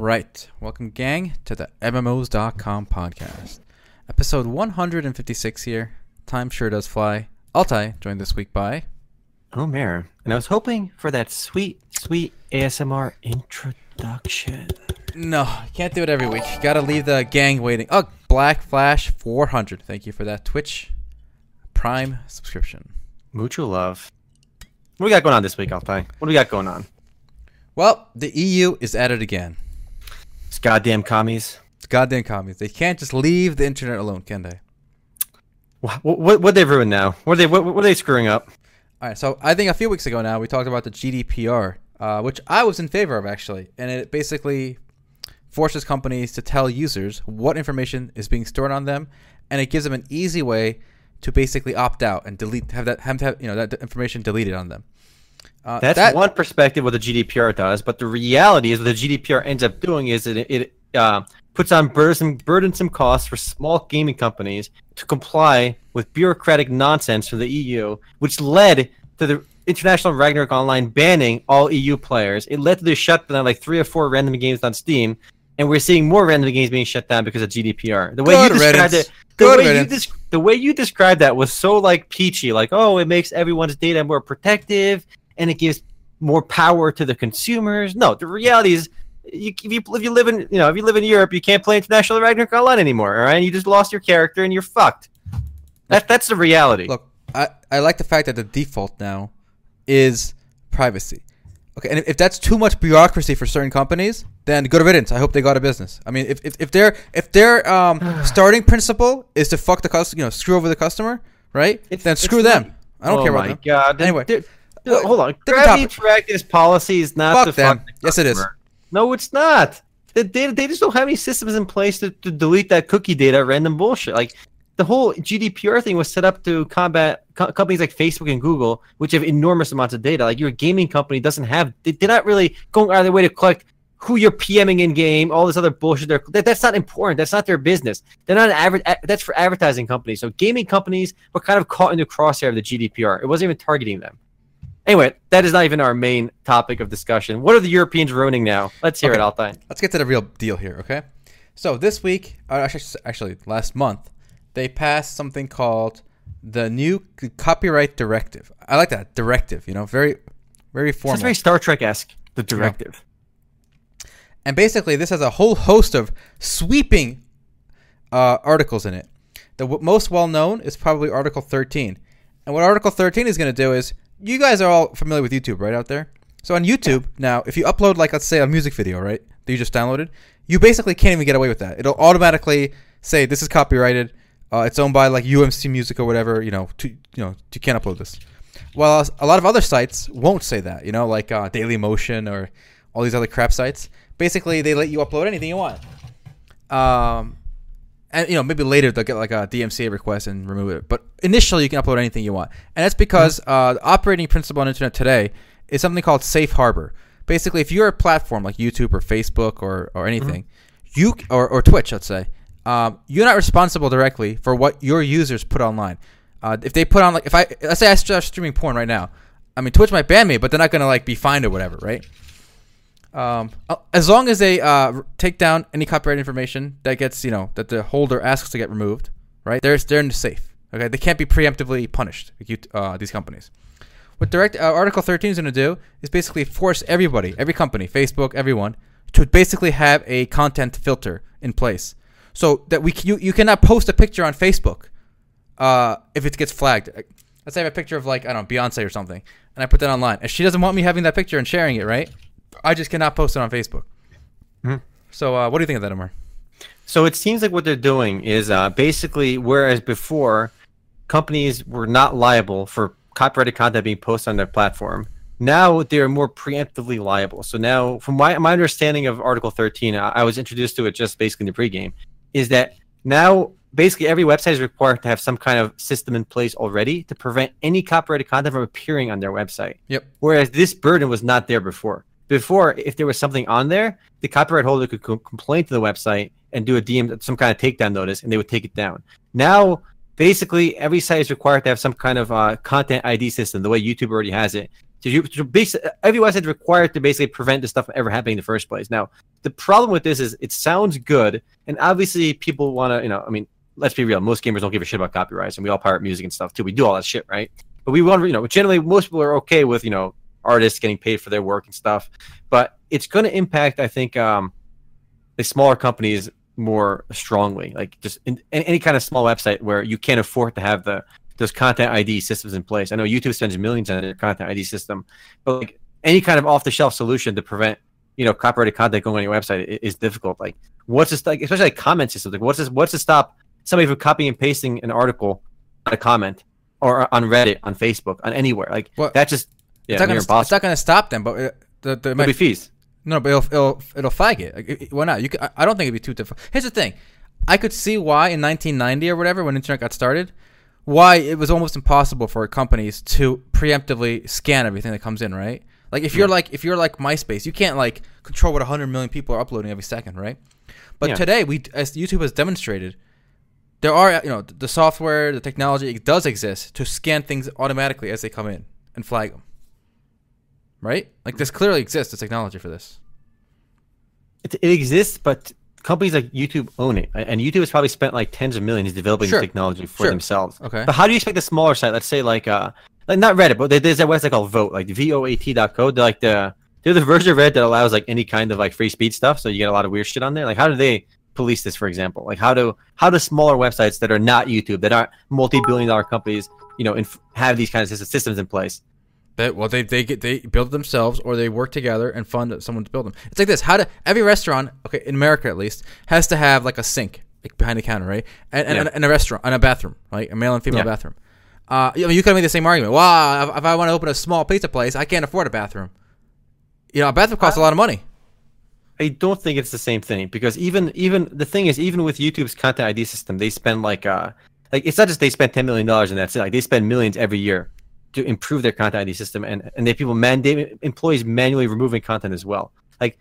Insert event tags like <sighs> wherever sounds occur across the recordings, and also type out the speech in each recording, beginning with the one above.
right. Welcome, gang, to the MMOs.com podcast. Episode 156 here. Time sure does fly. Altai, joined this week by. Oh, Mayor. And I was hoping for that sweet, sweet ASMR introduction. No, can't do it every week. Gotta leave the gang waiting. Oh, Black Flash 400. Thank you for that Twitch Prime subscription. Mucho love. What we got going on this week, Altai? What do we got going on? Well, the EU is at it again. It's goddamn commies. It's goddamn commies. They can't just leave the internet alone, can they? What, what, what they ruined now? What are they, what, what are they screwing up? All right, so I think a few weeks ago now we talked about the GDPR, uh, which I was in favor of actually, and it basically forces companies to tell users what information is being stored on them, and it gives them an easy way to basically opt out and delete have that have, have you know that information deleted on them. Uh, That's that, one perspective what the GDPR does, but the reality is what the GDPR ends up doing is it, it uh, puts on burdensome, burdensome costs for small gaming companies to comply with bureaucratic nonsense from the EU, which led to the International Ragnarok Online banning all EU players. It led to the shutdown of like three or four random games on Steam, and we're seeing more random games being shut down because of GDPR. The way Good you described riddance. it, the Good way, you des- the way you described that was so like peachy, like oh, it makes everyone's data more protective and it gives more power to the consumers. No, the reality is, you, if you if you live in you know if you live in Europe, you can't play International Ragnarok Online anymore. All right, you just lost your character and you're fucked. That that's the reality. Look, I, I like the fact that the default now is privacy. Okay, and if, that's too much bureaucracy for certain companies, then good riddance. I hope they go out of business. I mean, if if, if their if their um, <sighs> starting principle is to fuck the customer, you know, screw over the customer, right? It's- then screw not- them. I don't oh care about them. god! Anyway. Look, hold on. Gravity. Interactive's policy is not Fuck to them. fuck the Yes, it is. No, it's not. They, they, they just don't have any systems in place to, to delete that cookie data, random bullshit. Like the whole GDPR thing was set up to combat co- companies like Facebook and Google, which have enormous amounts of data. Like your gaming company doesn't have. They, they're not really going out of their way to collect who you're PMing in game, all this other bullshit. They're, that, that's not important. That's not their business. They're not an average. That's for advertising companies. So gaming companies were kind of caught in the crosshair of the GDPR. It wasn't even targeting them. Anyway, that is not even our main topic of discussion. What are the Europeans ruining now? Let's hear Okay. it, Altai. Let's get to the real deal here, okay? So this week, uh, actually, actually last month, they passed something called the new copyright directive. I like that directive. You know, very, very formal. Sounds very Star Trek esque. The directive. And basically, this has a whole host of sweeping uh, articles in it. The w- most well known is probably Article 13. And what Article 13 is going to do is, you guys are all familiar with YouTube, right, out there? So on YouTube, now, if you upload, like, let's say a music video, right, that you just downloaded, you basically can't even get away with that. It'll automatically say, this is copyrighted, uh, it's owned by, like, UMG Music or whatever, you know, to, you know, you can't upload this. Well, a lot of other sites won't say that, you know, like uh, Dailymotion or all these other crap sites. Basically, they let you upload anything you want. Um, and you know, maybe later they'll get like a DMCA request and remove it. But initially, you can upload anything you want, and that's because uh, the operating principle on internet today is something called safe harbor. Basically, if you're a platform like YouTube or Facebook or or anything, you or, or Twitch, let's say, um, you're not responsible directly for what your users put online. Uh, if they put on like if I let's say I start streaming porn right now, I mean Twitch might ban me, but they're not gonna like be fined or whatever, right? Um, uh, as long as they uh, take down any copyright information that gets you know that the holder asks to get removed, right? They're they're in the safe. Okay, they can't be preemptively punished. like you- Uh, these companies. What direct uh, Article 13 is going to do is basically force everybody, every company, Facebook, everyone, to basically have a content filter in place, so that we you you cannot post a picture on Facebook uh, if it gets flagged. Let's say I have a picture of like I don't know Beyonce or something, and I put that online, and she doesn't want me having that picture and sharing it, right? I just cannot post it on Facebook. Mhm. So uh, what do you think of that, Omar? So it seems like what they're doing is uh, basically, whereas before companies were not liable for copyrighted content being posted on their platform, now they're more preemptively liable. So now, from my, my understanding of Article 13, I, I was introduced to it just basically in the pregame, is that now basically every website is required to have some kind of system in place already to prevent any copyrighted content from appearing on their website. Yep. Whereas this burden was not there before. Before, if there was something on there, the copyright holder could co- complain to the website and do a DM, some kind of takedown notice, and they would take it down. Now, basically, every site is required to have some kind of uh, content ID system, the way YouTube already has it, So you so basi- every website is required to basically prevent this stuff from ever happening in the first place. Now, the problem with this is it sounds good, and obviously people want to, you know, I mean, let's be real, most gamers don't give a shit about copyrights, and we all pirate music and stuff too. We do all that shit, right? But we want, you know, generally most people are okay with, you know, artists getting paid for their work and stuff. But it's going to impact, I think, um, the smaller companies more strongly. Like just in, in any kind of small website where you can't afford to have the those content ID systems in place. I know YouTube spends millions on their content ID system, but like any kind of off the shelf solution to prevent you know copyrighted content going on your website is, is difficult. Like what's this like, especially like comment systems. Like what's this? What's to stop somebody from copying and pasting an article on a comment or on Reddit, on Facebook, on anywhere? Like What- that just yeah, it's, not gonna, it's not going to stop them, but uh, the, the, There'll be fees. No, but it'll it'll, it'll flag it. Like, it- it- why not? You could, I- don't think it'd be too difficult. Here's the thing: I could see why in 1990 or whatever, when internet got started, why it was almost impossible for companies to preemptively scan everything that comes in. Right? Like if you're like if you're like MySpace, you can't like control what 100 million people are uploading every second, right? But Yeah. today, we as YouTube has demonstrated, there are you know the software, the technology it does exist to scan things automatically as they come in and flag them. Right? Like this clearly exists the technology for this. It, it exists, but companies like YouTube own it, and YouTube has probably spent like tens of millions developing Sure. the technology for Sure. themselves. Okay. But how do you expect a smaller site, let's say like uh like not Reddit, but there's a website called Vote, like V O A T dot code. They're like the they're the version of Reddit that allows like any kind of like free speech stuff. So you get a lot of weird shit on there. Like how do they police this, for example? Like how do how do smaller websites that are not YouTube, that aren't multi-billion dollar companies, you know, inf- have these kinds of systems in place? They, well, they they get they build it themselves, or they work together and fund someone to build them. It's like this: how do every restaurant, okay, in America at least, has to have like a sink like behind the counter, right? And and, Yeah. and a restaurant and a bathroom, right? A male and female Yeah. bathroom. Uh, I you could make the same argument. Wow, if, I want to open a small pizza place, I can't afford a bathroom. You know, a bathroom costs a lot of money. I don't think it's the same thing because even even the thing is even with YouTube's content ID system, they spend like uh like it's not just they spend ten million dollars and that's it. Like they spend millions every year to improve their content ID system and and they have people mandate employees manually removing content as well. Like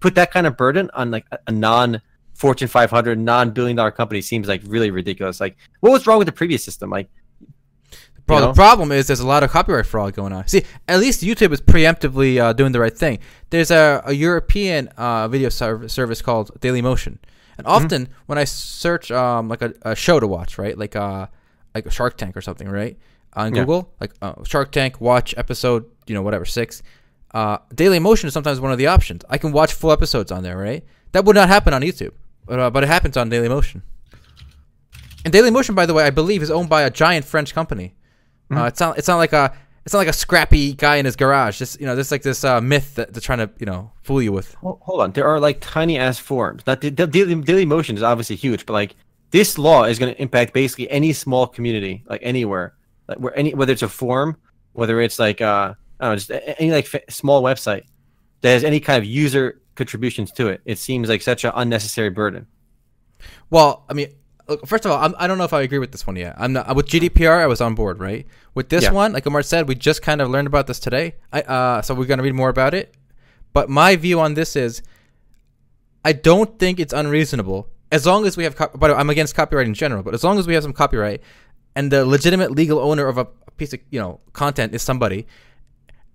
put that kind of burden on like a, a non Fortune 500 non billion dollar company seems like really ridiculous. Like what was wrong with the previous system? Like Bro, the problem is there's a lot of copyright fraud going on. See, at least YouTube is preemptively uh, doing the right thing. There's a, a European uh, video serv- service called Dailymotion, and Mm-hmm. often when I search um, like a, a show to watch, right, like uh, like a Shark Tank or something, right, on Yeah. Google, like uh, Shark Tank, watch episode, you know, whatever six. Uh, Dailymotion is sometimes one of the options. I can watch full episodes on there, right? That would not happen on YouTube, but, uh, but it happens on Dailymotion. And Dailymotion, by the way, I believe is owned by a giant French company. Uh, it's not. It's not like a. It's not like a scrappy guy in his garage. Just you know, there's like this uh, myth that they're trying to you know fool you with. Hol- Hold on, there are like tiny ass forums. That the, the Daily, Dailymotion is obviously huge, but like this law is going to impact basically any small community, like anywhere, like where any whether it's a form, whether it's like uh I don't know, just any like fa- small website that has any kind of user contributions to it. It seems like such an unnecessary burden. Well, I mean, look, first of all, I'm, I don't know if I agree with this one yet. I'm not with GDPR. I was on board, right? With this Yeah. one, like Omar said, we just kind of learned about this today. I uh, so we're gonna read more about it. But my view on this is, I don't think it's unreasonable as long as we have. Co- but I'm against copyright in general. But as long as we have some copyright, and the legitimate legal owner of a piece of you know content is somebody,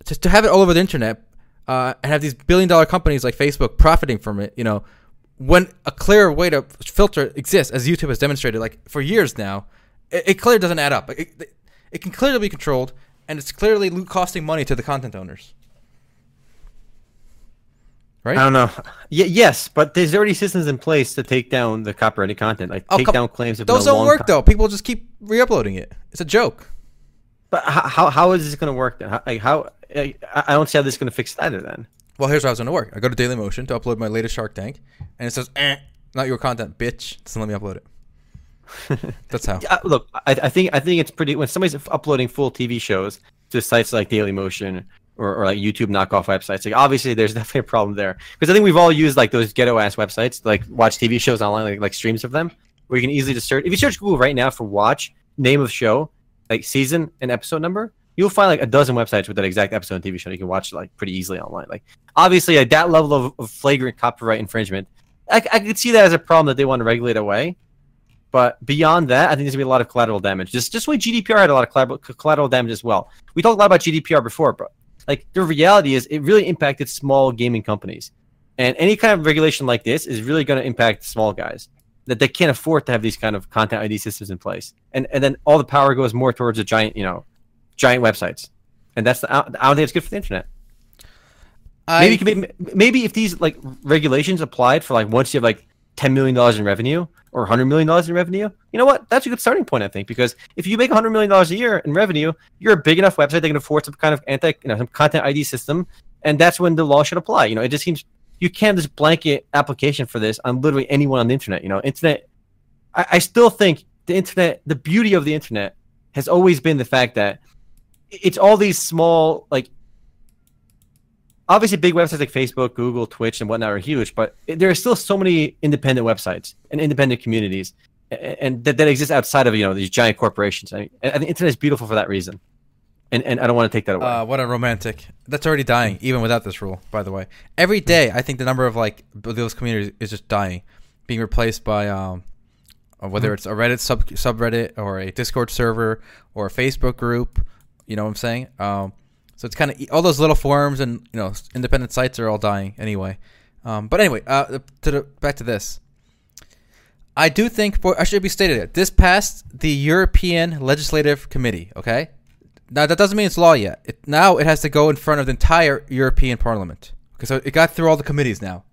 to, to have it all over the internet uh, and have these billion dollar companies like Facebook profiting from it, you know, when a clear way to filter exists, as YouTube has demonstrated, like for years now, it, it clearly doesn't add up. It, it, it can clearly be controlled, and it's clearly costing money to the content owners. Right? I don't know. Y- yes, but there's already systems in place to take down the copyrighted content, like Oh, take down claims. Of Those don't work though. People just keep re-uploading it. It's a joke. But how how, how is this going to work then? How, like how I, I don't see how this is going to fix it either then. Well, here's how it's going to work. I go to Dailymotion to upload my latest Shark Tank, and it says, eh, "Not your content, bitch." Doesn't let me upload it. <laughs> That's how. Uh, look, I, I think I think it's pretty when somebody's uploading full TV shows to sites like Dailymotion or, or like YouTube knockoff websites. Like obviously, there's <laughs> definitely a problem there because I think we've all used like those ghetto ass websites, like watch TV shows online, like like streams of them, where you can easily just search. If you search Google right now for watch name of show, like season and episode number, you'll find like a dozen websites with that exact episode and TV show. You can watch like pretty easily online. Like obviously, at that level of, of flagrant copyright infringement, I, I could see that as a problem that they want to regulate away. But beyond that, I think there's gonna be a lot of collateral damage. Just just like GDPR had a lot of collateral, collateral damage as well. We talked a lot about GDPR before, but like the reality is it really impacted small gaming companies. And any kind of regulation like this is really going to impact small guys that they can't afford to have these kind of content ID systems in place. And and then all the power goes more towards the giant, you know, giant websites. And that's the I don't think it's good for the internet. I, Maybe maybe, maybe if these like regulations applied for like once you have like ten million dollars in revenue or hundred million dollars in revenue, you know what? That's a good starting point, I think, because if you make hundred million dollars a year in revenue, you're a big enough website that can afford some kind of anti, you know, some content ID system, and that's when the law should apply. You know, it just seems you can't just blanket application for this on literally anyone on the internet. You know, internet. I, I still think the internet, the beauty of the internet, has always been the fact that it's all these small like obviously big websites like Facebook, Google, Twitch, and whatnot are huge, but there are still so many independent websites and independent communities, a- and that, that exist outside of you know these giant corporations. I mean, I think the internet is beautiful for that reason, and and I don't want to take that away. Uh, what a romantic. That's already dying, even without this rule. By the way, every day I think the number of like those communities is just dying, being replaced by um, uh, whether Mm-hmm. it's a Reddit sub subreddit or a Discord server or a Facebook group. You know what I'm saying? Um, so it's kind of all those little forums and you know independent sites are all dying anyway. Um, but anyway, uh, to the, back to this. I do think I should be stated it. This passed the European Legislative Committee. Okay, now that doesn't mean it's law yet. It, now it has to go in front of the entire European Parliament. Okay, so it got through all the committees now.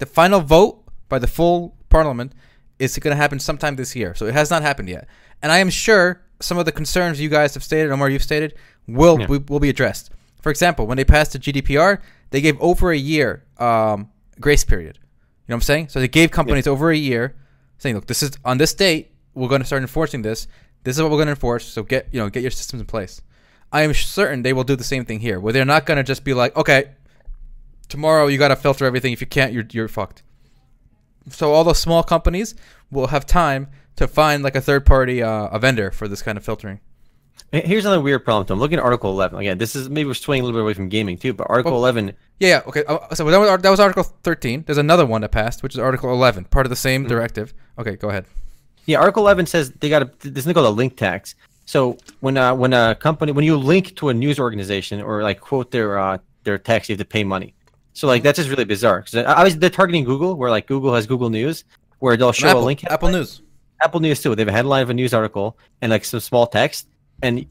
The final vote by the full Parliament is going to happen sometime this year. So it has not happened yet, and I am sure some of the concerns you guys have stated, Omar, you've stated, will Yeah. will, be addressed. For example, when they passed the GDPR, they gave over a year um, grace period. You know what I'm saying? So they gave companies over a year, saying, "Look, this is on this date. We're going to start enforcing this. This is what we're going to enforce. So get you know get your systems in place." I am certain they will do the same thing here, where they're not going to just be like, "Okay, tomorrow you got to filter everything. If you can't, you're you're fucked." So all those small companies will have time to find like a third party uh, a vendor for this kind of filtering. Here's another weird problem. I'm Looking at Article 11 again. This is maybe we're swaying a little bit away from gaming too, but Article Oh. 11 Yeah, yeah, okay. Uh, So that was, that was Article 13. There's another one that passed, which is Article 11, part of the same directive. Okay, go ahead. Yeah, Article 11 says they got a this thing called a link tax. So when uh, when a company when you link to a news organization or like quote their uh, their text, you have to pay money. So like that's just really bizarre. Because obviously they're targeting Google, where like Google has Google News, where they'll show Apple, a link. Apple News. Apple News too. They have a headline of a news article and like some small text, and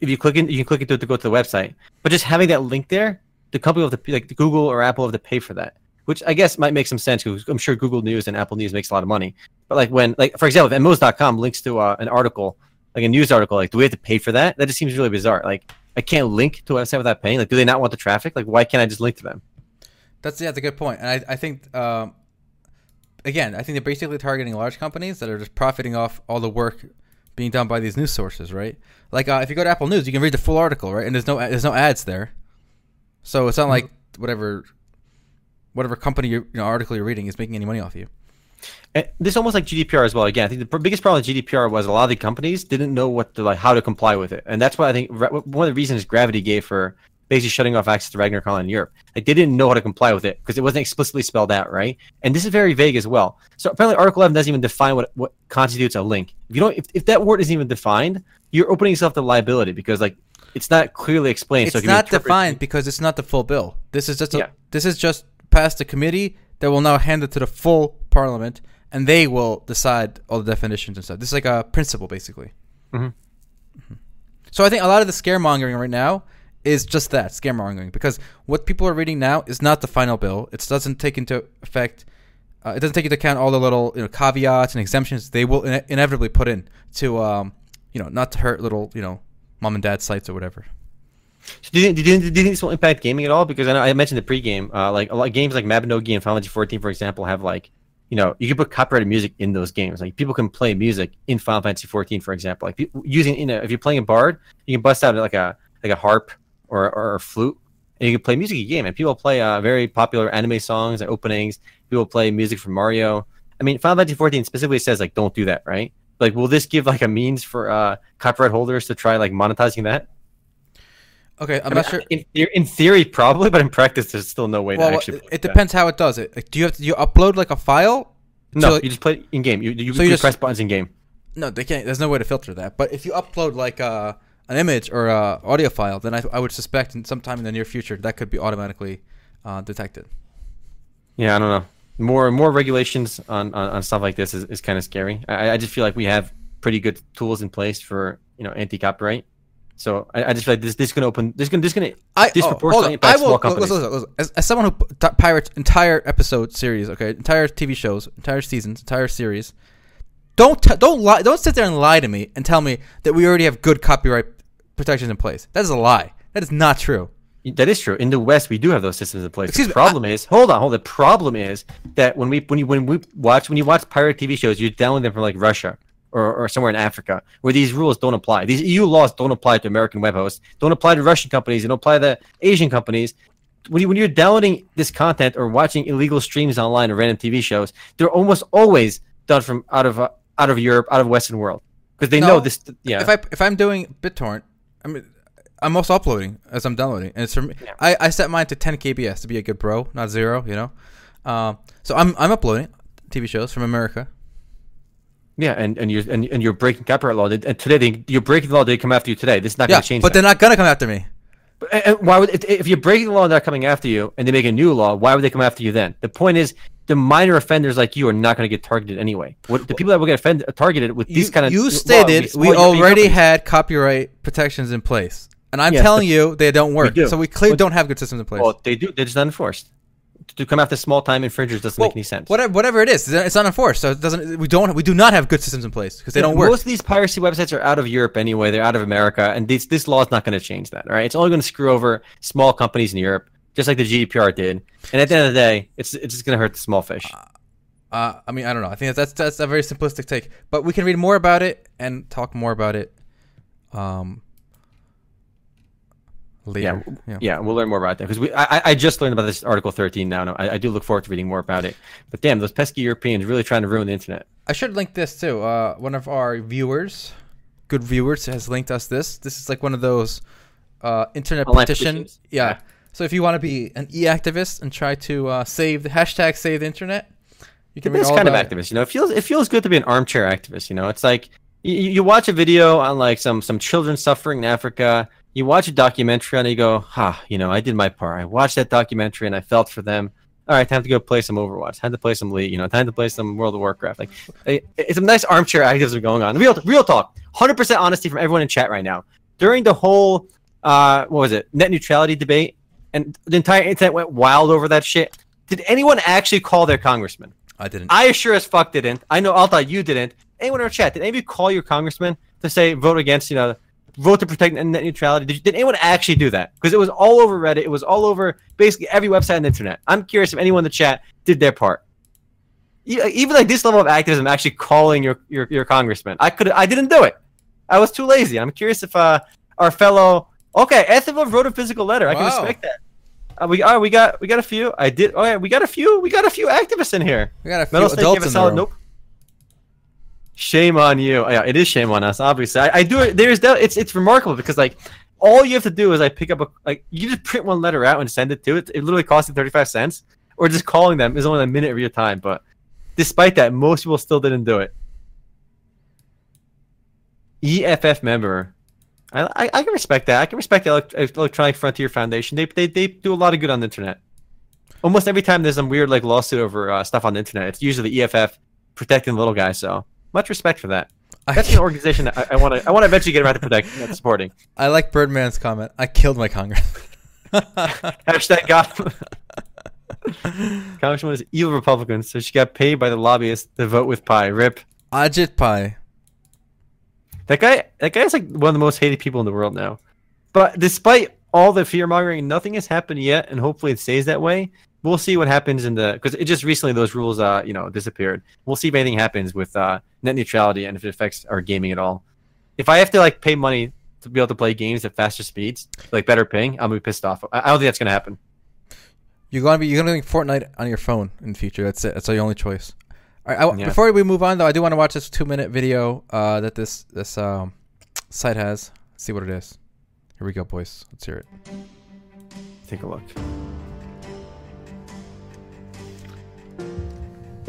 if you click in, you can click it to go to the website. But just having that link there, the company will have to like Google or Apple have to pay for that, which I guess might make some sense because I'm sure Google News and Apple News makes a lot of money. But like when like for example, if MMOs.com links to uh, an article, like a news article, like do we have to pay for that? That just seems really bizarre. Like I can't link to a website without paying. Like do they not want the traffic? Like why can't I just link to them? That's yeah, that's a good point. And I, I think um, again, I think they're basically targeting large companies that are just profiting off all the work being done by these news sources, right? Like uh, if you go to Apple News, you can read the full article, right? And there's no there's no ads there, so it's not like whatever whatever company you you know, article you're reading is making any money off you. And this is almost like GDPR as well. Again, I think the pr- biggest problem with GDPR was a lot of the companies didn't know what to like how to comply with it, and that's why I think one of the reasons Gravity gave for basically shutting off access to Ragnarok Online in Europe. Like they didn't know how to comply with it because it wasn't explicitly spelled out, right? And this is very vague as well. So apparently, Article 11 doesn't even define what what constitutes a link. If you don't, if, if that word isn't even defined, you're opening yourself to liability because like it's not clearly explained. It's so not interpreted- defined because it's not the full bill. This is just a, Yeah. this is just past the committee that will now hand it to the full parliament, and they will decide all the definitions and stuff. This is like a principle, basically. Mhm. Mhm. So I think a lot of the scaremongering right now is just that scaremongering because what people are reading now is not the final bill. It doesn't take into effect. Uh, it doesn't take into account all the little you know, caveats and exemptions they will ine- inevitably put in to um, you know not to hurt little you know mom and dad sites or whatever. So do you, do, you, do you think this will impact gaming at all? Because I know I mentioned the pregame, uh, like a lot of games like Mabinogi and Final Fantasy 14, for example, have like, you know, you can put copyrighted music in those games. Like people can play music in Final Fantasy 14, for example. Like using, you know, if you're playing a bard, you can bust out like a like a harp or or a flute, and you can play music game. And people play uh, very popular anime songs and openings. People play music from Mario. I mean, Final Fantasy 14 specifically says like, don't do that, right? Like, will this give like a means for uh, copyright holders to try like monetizing that? Okay, I'm I not mean, sure. In, in theory, probably, but in practice, there's still no way Well, to actually. it, it that. depends how it does it. Like, do you have to do you upload like a file? No, so, like- you just play in game. You you, So you you just- press buttons in game. No, they can't. There's no way to filter that. But if you upload like a an image or a audio file, then I, I would suspect in sometime in the near future that could be automatically uh, detected. Yeah, I don't know. More more regulations on, on, on stuff like this is, is kind of scary. I, I just feel like we have pretty good tools in place for you know anti copyright. So I, I just feel like this this is gonna open this gonna this gonna I, disproportionately oh, impact I will, small companies. listen, listen, listen. As, as someone who p- pirates entire episode series, okay, entire TV shows, entire seasons, entire series, don't t- don't lie, don't sit there and lie to me and tell me that we already have good copyright protections in place. That is a lie. That is not true. That is true. In the West, we do have those systems in place. Excuse the me, problem is, hold on, hold. on. The problem is that when we when you when we watch when you watch pirate TV shows, you're downloading them from like Russia or, or somewhere in Africa where these rules don't apply. These EU laws don't apply to American web hosts, don't apply to Russian companies, they don't apply to Asian companies. When, you, when you're downloading this content or watching illegal streams online or random TV shows, they're almost always done from out of uh, out of Europe, out of Western world, because they No. know this. Yeah, If I if I'm doing BitTorrent, I mean, I'm also uploading as I'm downloading, and it's from Yeah. I, I set mine to 10 kbs to be a good bro, not zero. You know, um, so I'm I'm uploading TV shows from America. yeah, and, and you're and, and you're breaking copyright law. And today, they, you're breaking the law. They come after you today. This is not Yeah, going to change. but they're not gonna come after me. And why would if you're breaking the law and they're coming after you and they make a new law why would they come after you then the point is the minor offenders like you are not going to get targeted anyway what the people that will get offended, targeted with these you, kind of you stated be small we already had copyright protections in place, and I'm Yes, telling you they don't work. do. So we clearly don't have good systems in place. well they do they're just not enforced to come after small time infringers doesn't Well, make any sense Whatever, whatever it is, it's not enforced. So it doesn't. We don't. We do not have good systems in place because they don't work. most of these piracy websites are out of Europe anyway they're out of America and this this law is not going to change that all right it's only going to screw over small companies in Europe just like the GDPR did and at the end of the day it's it's just going to hurt the small fish Uh, I mean, I don't know. I think that's that's a very simplistic take, but we can read more about it and talk more about it. Um. Later. Yeah, yeah, we'll learn more about that because we. I, I- just learned about this Article 13 now. and I, I do look forward to reading more about it. But damn, those pesky Europeans really trying to ruin the internet. I should link this too. Uh, one of our viewers, good viewers, has linked us this. This is like one of those uh, internet Online petition. petitions? Yeah. Yeah. So if you want to be an e-activist and try to uh, save the hashtag save the internet, you can read This all kind of about it. activist, you know, it feels it feels good to be an armchair activist. You know, it's like you, you watch a video on like some some children suffering in Africa. You watch a documentary and you go, ha, you know, I did my part. I watched that documentary and I felt for them. All right, time to go play some Overwatch. Time to play some League. You know, time to play some World of Warcraft. Like, it's some nice armchair activism going on. Real, real talk. Hundred percent honesty from everyone in chat right now. During the whole, uh, what was it, net neutrality debate, and the entire internet went wild over that shit. Did anyone actually call their congressman? I didn't. I sure as fuck didn't. I know Alta, you didn't. Anyone in our chat, did any of you call your congressman to say vote against, you know, vote to protect net neutrality? Did, did anyone actually do that? Because it was all over Reddit. It was all over basically every website on the internet. I'm curious if anyone in the chat did their part. Even like this level of activism, actually calling your your, your congressman. I could. I didn't do it. I was too lazy. I'm curious if uh our fellow okay, Ethelwolf wrote a physical letter. I can respect that. Uh, we are. We got. We got a few. I did. Oh yeah, we got a few. We got a few activists in here. we got a few Metal Snake gave adults a in the room. nope. Shame on you. Yeah, it is shame on us. Obviously, I, I do it. There's del- it's it's remarkable because like all you have to do is like pick up a like you just print one letter out and send it to it. It literally costs you thirty five cents, or just calling them is only a minute of your time. But despite that, most people still didn't do it. EFF member. I, I, can respect that. I can respect the Elect- Electronic Frontier Foundation. They, they they do a lot of good on the internet. Almost every time there's some weird like lawsuit over uh, stuff on the internet, it's usually the EFF protecting the little guy. So much respect for that. That's an organization that I want to I want to eventually get around to protecting supporting. <laughs> I like Birdman's comment. I killed my congress. <laughs> Hashtag got. <laughs> Congresswoman is evil Republican, so she got paid by the lobbyists to vote with Pai. Rip. Ajit Pai. That guy, that guy's like one of the most hated people in the world now. But despite all the fear mongering, nothing has happened yet, and hopefully it stays that way. We'll see what happens in the because it just recently those rules, uh, you know, disappeared. We'll see if anything happens with uh, net neutrality and if it affects our gaming at all. If I have to like pay money to be able to play games at faster speeds, like better ping, I'm gonna be pissed off. I, I don't think that's gonna happen. You're gonna be you're gonna make Fortnite on your phone in the future. That's it. That's your only choice. All right. I, Yeah. Before we move on, though, I do want to watch this two minute video uh, that this this um, site has. Let's see what it is. Here we go, boys. Let's hear it. Take a look.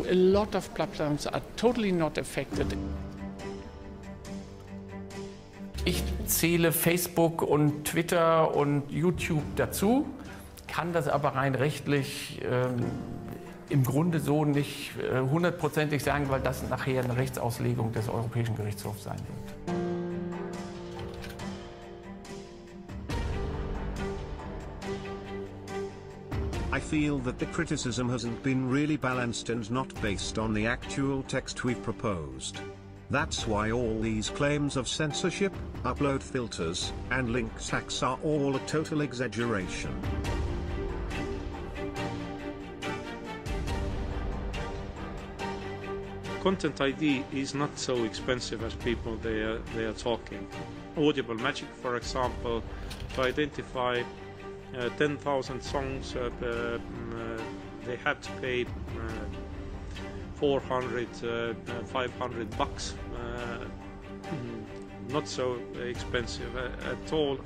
A lot of platforms are totally not affected. Ich zähle Facebook und Twitter und YouTube dazu, kann das aber rein rechtlich ähm, im Grunde so nicht äh, hundertprozentig sagen, weil das nachher eine Rechtsauslegung des Europäischen Gerichtshofs sein wird. I feel that the criticism hasn't been really balanced and not based on the actual text we've proposed. That's why all these claims of censorship, upload filters, and link hacks are all a total exaggeration. Content ID is not so expensive as people they are, they are talking. Audible Magic, for example, to identify uh, 10,000 songs, uh, mm, uh, they have to pay uh, 400, uh, uh, 500 bucks. Mm, not so expensive at all.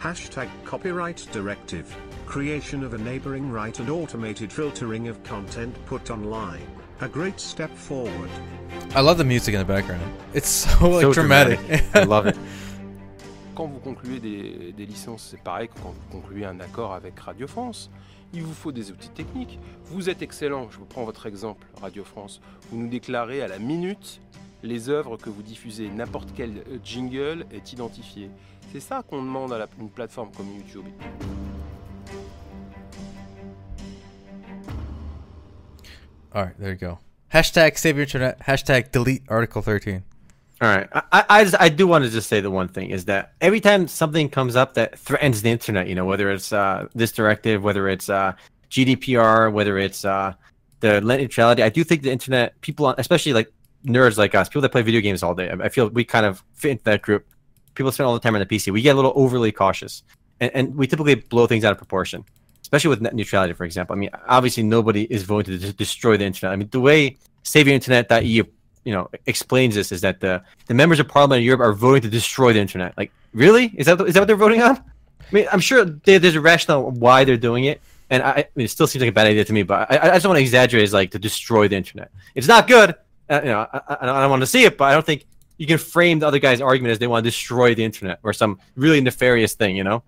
Hashtag copyright directive. Creation of a neighboring right and automated filtering of content put online. A great step forward. I love the music in the background. It's <laughs> so like So dramatic. I love it. <laughs> Quand vous concluez des, des licences, c'est pareil que quand vous concluez un accord avec Radio France. Il vous faut des outils techniques. Vous êtes excellent, je vous prends votre exemple, Radio France. Vous nous déclarez à la minute les œuvres que vous diffusez. N'importe quel jingle est identifié. C'est ça qu'on demande à la- une plateforme comme YouTube. All right, there you go. Hashtag save your internet. Hashtag delete Article 13. All right, I, I, just I do want to just say the one thing is that every time something comes up that threatens the internet, you know, whether it's uh, this directive, whether it's uh, GDPR, whether it's uh, the net neutrality, I do think the internet people, especially like nerds like us, people that play video games all day, I I feel we kind of fit into that group. People spend all the time on the PC. We get a little overly cautious, and, and we typically blow things out of proportion, especially with net neutrality, for example. I mean, obviously nobody is voting to de- destroy the internet. I mean, the way SaveYourInternet.eu you know explains this is that the the members of parliament in Europe are voting to destroy the internet. Like, really? Is that is that what they're voting on? I mean, I'm sure there, there's a rationale why they're doing it, and I, I mean, it still seems like a bad idea to me. But I, I just want to exaggerate as like to destroy the internet. It's not good. Uh, you know, I, I, I don't want to see it, but I don't think you can frame the other guy's argument as they want to destroy the internet or some really nefarious thing. You know.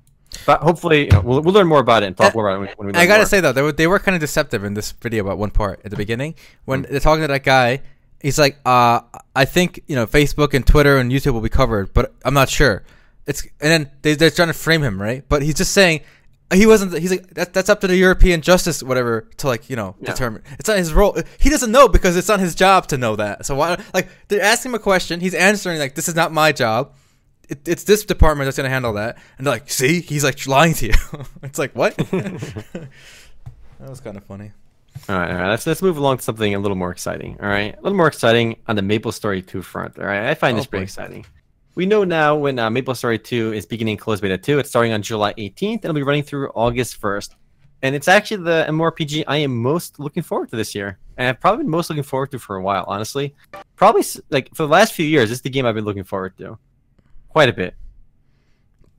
But hopefully, you know, we'll, we'll learn more about it and talk more about it when, when we. I gotta more. say though, they were they were kind of deceptive in this video about one part at the beginning when Mm. they're talking to that guy. He's like, uh, I think you know Facebook and Twitter and YouTube will be covered, but I'm not sure. It's and then they, they're trying to frame him right, but he's just saying he wasn't. He's like that, that's up to the European justice whatever to like you know Yeah. determine. It's not his role. He doesn't know because it's not his job to know that. So why like they're asking him a question, he's answering like this is not my job. It, it's this department that's gonna handle that, and they're like, see, he's like lying to you. <laughs> it's like what? <laughs> that was kind of funny. All right, all right. Let's let's move along to something a little more exciting. All right, a little more exciting on the Maple Story 2 front. All right, I find this Oh, pretty boy. exciting. We know now when uh, Maple Story 2 is beginning closed beta 2. It's starting on July 18th and it'll be running through August 1st. And it's actually the MMORPG I am most looking forward to this year, and I've probably been most looking forward to for a while. Honestly, probably like for the last few years, this is the game I've been looking forward to quite a bit.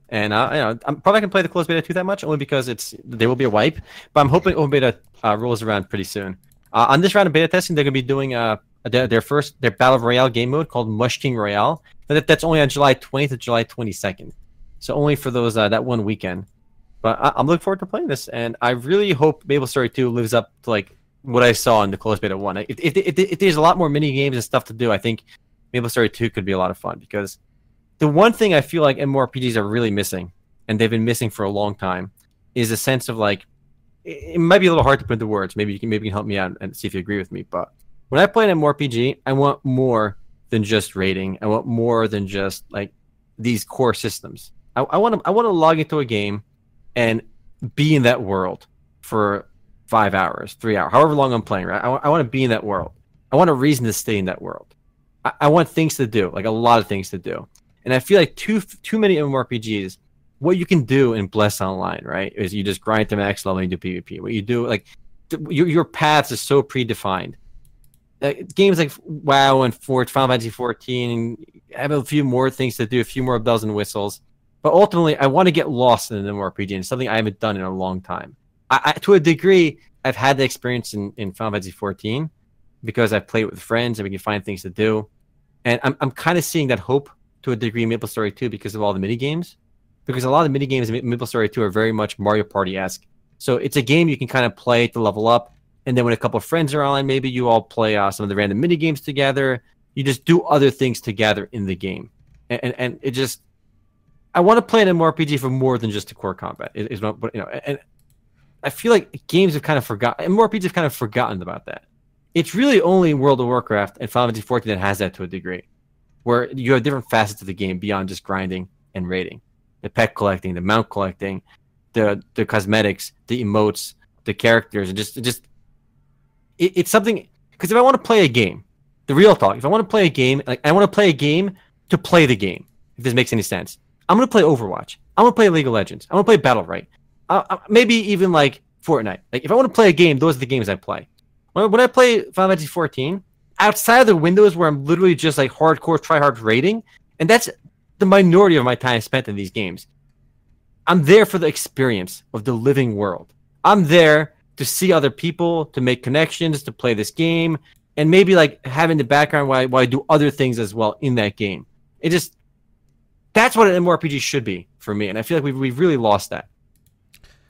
And uh, you know, I'm probably gonna play the closed beta 2 that much, only because it's there will be a wipe. But I'm hoping open beta uh, rolls around pretty soon. Uh, on this round of beta testing, they're gonna be doing uh their, their first their battle royale game mode called Mush King Royale. But that, that's only on July 20th to July 22nd, so only for those uh, that one weekend. But I, I'm looking forward to playing this, and I really hope Maple Story 2 lives up to like what I saw in the closed beta one. If, if, if, if there's a lot more mini games and stuff to do, I think Maple Story 2 could be a lot of fun because the one thing I feel like MMORPGs are really missing, and they've been missing for a long time, is a sense of like it, might be a little hard to put into words. Maybe you can maybe you can help me out and see if you agree with me. But when I play an MMORPG, I want more than just rating. I want more than just like these core systems. I, I want to I want to log into a game and be in that world for five hours, three hours, however long I'm playing. Right? I, I want to be in that world. I want a reason to stay in that world. I, I want things to do, like a lot of things to do. And I feel like too too many MMORPGs, what you can do in Bless Online, right, is you just grind to max level and do PvP. What you do, like th- your your paths are so predefined. Uh, games like WoW and Fort Final Fantasy 14 have a few more things to do, a few more bells and whistles. But ultimately, I want to get lost in an MMORPG, and something I haven't done in a long time. I, I, to a degree, I've had the experience in, in Final Fantasy 14 because I've played with friends and we can find things to do. and I'm I'm kind of seeing that hope to a degree in Maple Story 2 because of all the mini games, because a lot of the mini games in Maple Story 2 are very much Mario Party esque. So it's a game you can kind of play to level up, and then when a couple of friends are online, maybe you all play uh, some of the random mini games together. You just do other things together in the game, and and, and it just I want to play an MMORPG for more than just the core combat. Is not, you know, and I feel like games have kind of forgotten, MMORPGs have kind of forgotten about that. It's really only World of Warcraft and Final Fantasy 14 that has that to a degree, where you have different facets of the game beyond just grinding and raiding, the pet collecting, the mount collecting, the the cosmetics, the emotes, the characters, and just just it, it's something. Because if I want to play a game, the real talk, if I want to play a game, like I want to play a game to play the game, if this makes any sense. I'm gonna play Overwatch. I'm gonna play League of Legends. I'm gonna play Battlerite. Uh, maybe even like Fortnite. Like if I want to play a game, those are the games I play. When, when I play Final Fantasy 14, outside of the windows where I'm literally just like hardcore try hard raiding, and that's the minority of my time spent in these games. I'm there for the experience of the living world. I'm there to see other people, to make connections, to play this game, and maybe like having the background while I, while I do other things as well in that game. It just that's what an MMORPG should be for me, and I feel like we've we've really lost that.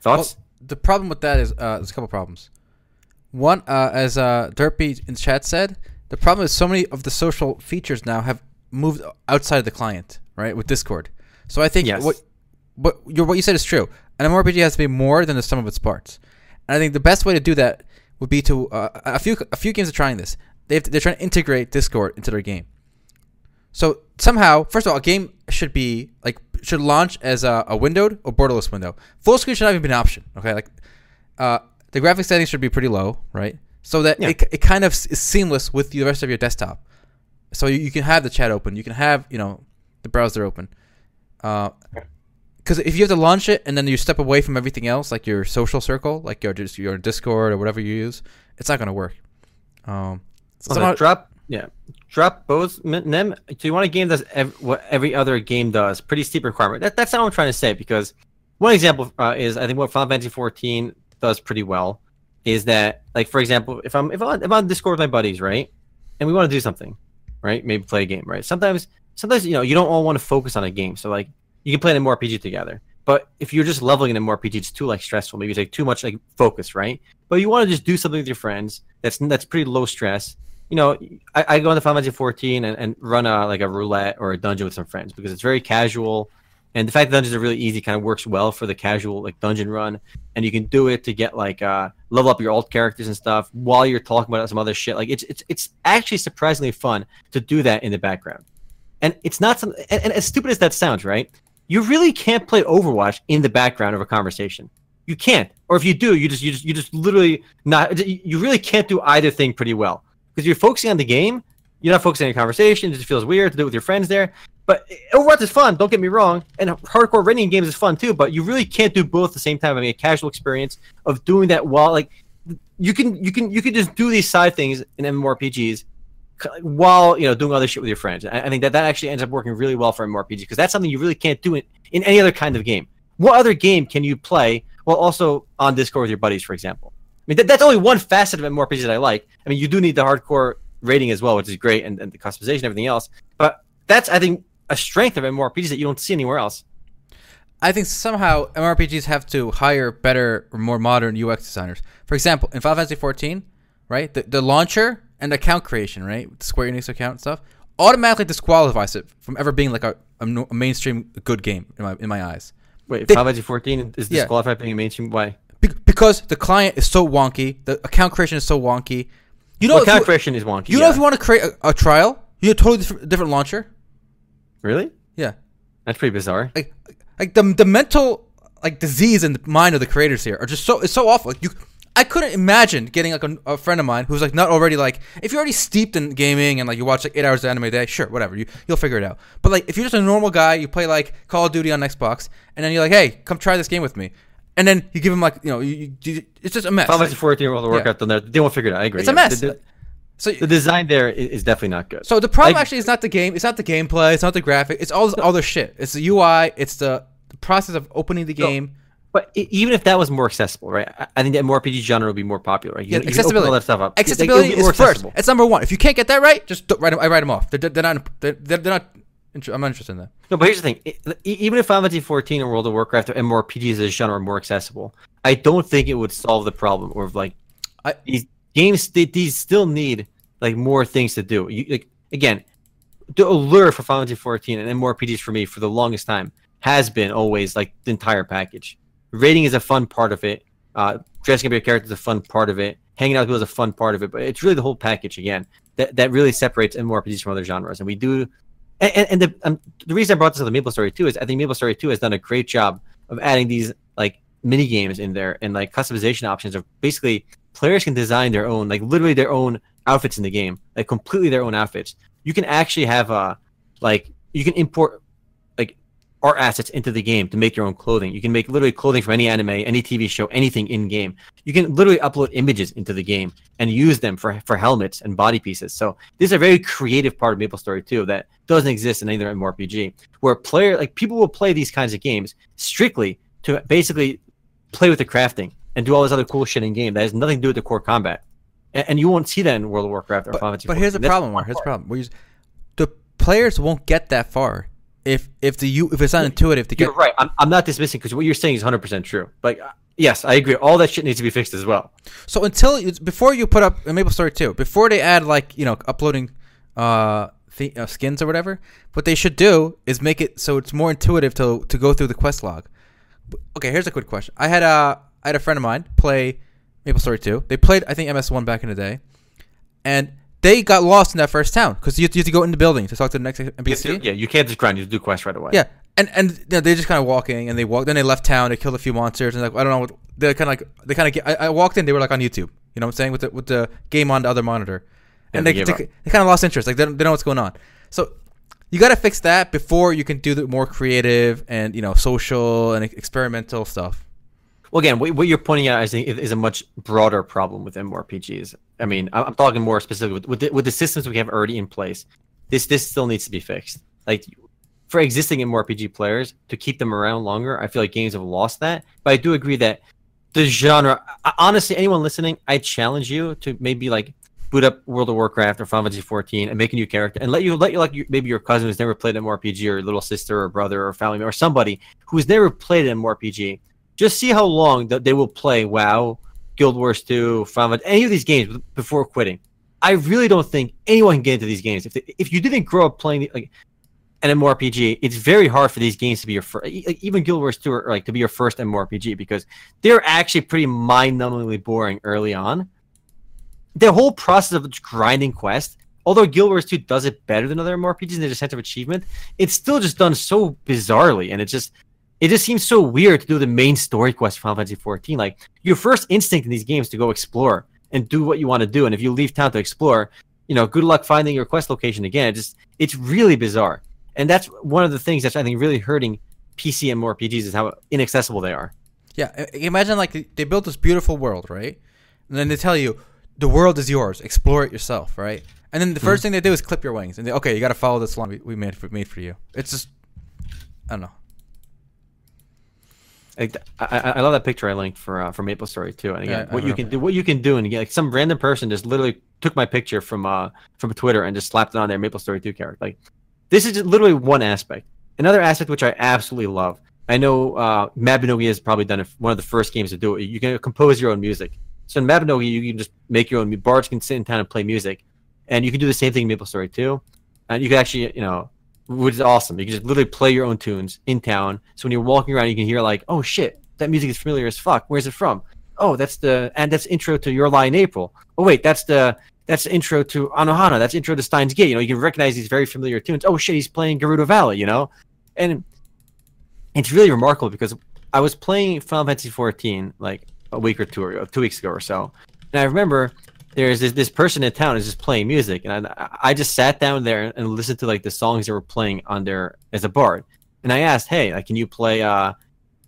Thoughts? Well, the problem with that is uh, there's a couple problems. One, uh, as uh, Derpy in chat said, the problem is so many of the social features now have moved outside of the client, right? With Discord. So I think Yes. what what you what you said is true. An MMORPG has to be more than the sum of its parts. And I think the best way to do that would be to uh, a few a few games are trying this. They to, they're trying to integrate Discord into their game. So somehow, first of all, a game should be like should launch as a, a windowed or borderless window. Full screen should not even be an option. Okay, like uh, the graphics settings should be pretty low, right? So that Yeah. it, it kind of is seamless with the rest of your desktop. So you, you can have the chat open, you can have you know the browser open. Because if you have to launch it and then you step away from everything else, like your social circle, like your just your Discord or whatever you use, it's not going to work. Um, Also, somehow- drop yeah drop both m- them so you want a game that's ev- what every other game does pretty steep requirement that, that's not what i'm trying to say because one example uh, is i think what final fantasy 14 does pretty well is that like for example if i'm if i'm, if I'm on discord with my buddies right and we want to do something right maybe play a game right sometimes sometimes you know you don't all want to focus on a game so like you can play an MMORPG together but if you're just leveling an MMORPG, it's too like stressful. Maybe it's like too much like focus, right? But you want to just do something with your friends that's that's pretty low stress. You know, I, I go into Final Fantasy 14 and, and run a like a roulette or a dungeon with some friends because it's very casual, and the fact that dungeons are really easy kind of works well for the casual like dungeon run, and you can do it to get like uh level up your alt characters and stuff while you're talking about some other shit. Like it's it's it's actually surprisingly fun to do that in the background, and it's not some and, and as stupid as that sounds, right? you really can't play Overwatch in the background of a conversation. You can't. Or if you do, you just you just you just literally not you really can't do either thing pretty well. Because you're focusing on the game, you're not focusing on the conversation, it just feels weird to do it with your friends there. But Overwatch is fun, don't get me wrong, and hardcore raiding games is fun too, but you really can't do both at the same time. I mean a casual experience of doing that while like you can you can you can just do these side things in MMORPGs while you know doing other shit with your friends. I, I think that that actually ends up working really well for MMORPG because that's something you really can't do in, in any other kind of game. What other game can you play while also on Discord with your buddies, for example? I mean, that, that's only one facet of MMORPG that I like. I mean, you do need the hardcore rating as well, which is great, and, and the customization, everything else. But that's I think a strength of MMORPGs that you don't see anywhere else. I think somehow MMORPGs have to hire better, or more modern UX designers. For example, in Final Fantasy 14, right, the, the launcher and account creation, right, the Square Enix account stuff, automatically disqualifies it from ever being like a, a, a mainstream good game in my in my eyes. Wait, They- Final Fantasy 14 is Yeah. disqualified being a mainstream? Why? Be- because the client is so wonky, the account creation is so wonky. You know, Well, if account you, creation is wonky. you know if you want to create a, a trial, you need a totally different, different launcher. Really? Yeah, That's pretty bizarre. like like the the mental like disease in the mind of the creators here are just so it's so awful. Like you, I couldn't imagine getting like a, a friend of mine who's like not already like if you're already steeped in gaming and like you watch like eight hours of anime a day, sure, whatever, you you'll figure it out. But like if you're just a normal guy, you play like Call of Duty on Xbox, and then you're like, hey, come try this game with me, and then you give him like you know, you, you, it's just a mess. Final Like, Fantasy 14 World of Warcraft, yeah. they won't figure it out. I agree. It's a mess. So the design there is definitely not good. So the problem I- actually is not the game. It's not the gameplay. It's not the graphic. It's all this other shit. It's the UI. It's the, the process of opening the game. But e- even if that was more accessible, right? I- think that more MMORPG genre would be more popular. Right? You- Yeah, accessibility. all that stuff up. Like, Accessibility be is more first. It's number one. If you can't get that right, just write them. I write them off. They're, they're not. They're, they're not. I'm not interested in that. No, but here's the thing: even if Final Fantasy 14 and World of Warcraft or MMORPGs as a genre are more accessible, I don't think it would solve the problem. Or like, I- these games, they, these still need like more things to do. You like again, the allure for Final Fantasy 14 and MMORPGs for me for the longest time has been always like the entire package. Rating is a fun part of it. Uh, dressing up your character is a fun part of it. Hanging out with people is a fun part of it. But it's really the whole package again that that really separates MMORPGs from other genres. And we do and, and, the um, the reason I brought this up to Maple Story 2 is I think Maple Story 2 has done a great job of adding these like mini games in there and like customization options of basically players can design their own like literally their own outfits in the game like completely their own outfits. You can actually have uh like you can import like art assets into the game to make your own clothing. You can make literally clothing from any anime any tv show anything in game you can literally upload images into the game and use them for for helmets and body pieces. So this is a very creative part of maple story 2 that doesn't exist in any other MMORPG, where player like people will play these kinds of games strictly to basically play with the crafting and do all this other cool shit in game that has nothing to do with the core combat. And, and you won't see that in World of Warcraft or But, Final Fantasy but here's the That's problem. Here's the problem. Use, the players won't get that far if if the you if it's not intuitive to get. You're right. I'm, I'm not dismissing because what you're saying is 100 percent true. Like, uh, yes, I agree. All that shit needs to be fixed as well. So until before you put up a Maple Story 2, before they add like you know uploading uh, the, uh skins or whatever, what they should do is make it so it's more intuitive to to go through the quest log. Okay, here's a quick question. I had a I had a friend of mine play Maple Story 2. They played I think MS1 back in the day, and they got lost in that first town because you, have to- you have to go in the building to talk to the next NPC. Yeah, you can't just grind. You have to do quests right away. Yeah, and and you know, they're just kind of walking, and they walk. Then they left town. They killed a few monsters, and like I don't know. What, they're kind of like they kind of get. I, I walked in. They were like on YouTube. You know what I'm saying with the with the game on the other monitor, and they they they, they kind of lost interest. Like they don't, they know what's going on. So you got to fix that before you can do the more creative and you know social and experimental stuff. Well, again, what, you're pointing out, I think, is a much broader problem with MMORPGs. I mean, I'm, I'm talking more specifically with with the, with the systems we have already in place. This this still needs to be fixed. Like for existing MMORPG players to keep them around longer, I feel like games have lost that. But I do agree that the genre. Honestly, anyone listening, I challenge you to maybe like boot up World of Warcraft or Final Fantasy 14 and make a new character and let you let you like you, maybe your cousin who's never played an MMORPG or your little sister or brother or family member or somebody who's never played an MMORPG just see how long that they will play WoW, Guild Wars 2, Final any of these games before quitting. I really don't think anyone can get into these games. If they, if you didn't grow up playing like an MMORPG, it's very hard for these games to be your first. Even Guild Wars 2 are like to be your first MMORPG because they're actually pretty mind-numbingly boring early on. The whole process of grinding quest, although Guild Wars 2 does it better than other MMORPGs in the sense of achievement, it's still just done so bizarrely, and it just it just seems so weird to do the main story quest for Final Fantasy 14. Like your first instinct in these games to go explore and do what you want to do, and if you leave town to explore, you know, good luck finding your quest location again. It just it's really bizarre, and that's one of the things that's I think really hurting PC and more RPGs is how inaccessible they are. Yeah, imagine like they built this beautiful world, right? And then they tell you the world is yours. Explore it yourself, right? And then the 1st hmm. thing they do is clip your wings, and they okay, you got to follow this line we, we made for, made for you. It's just I don't know. I, I I love that picture I linked for uh, for Maple Story 2. And again, Yeah, what you can do, what you can do, and again, like some random person just literally took my picture from uh from Twitter and just slapped it on their Maple Story two character. Like this is literally one aspect. Another aspect which I absolutely love. I know uh, Mabinogi has probably done it, one of the first games to do it. You can compose your own music. So in Mabinogi, you can just make your own. Bards can sit in town and play music, and you can do the same thing in Maple Story 2. And you can actually, you know, which is awesome. You can just literally play your own tunes in town. So when you're walking around, you can hear like, oh shit, that music is familiar as fuck. Where's it from? Oh, that's the and that's intro to Your Lie in April. Oh wait, that's the that's the intro to Anohana. That's intro to Steins Gate. You know, you can recognize these very familiar tunes. Oh shit, he's playing Gerudo Valley. You know, and it's really remarkable because I was playing Final Fantasy 14 like a week or two ago, two weeks ago or so, and I remember there's this, this person in town is just playing music, and I, I just sat down there and listened to like the songs they were playing on there as a bard, and I asked, hey, like, can you play uh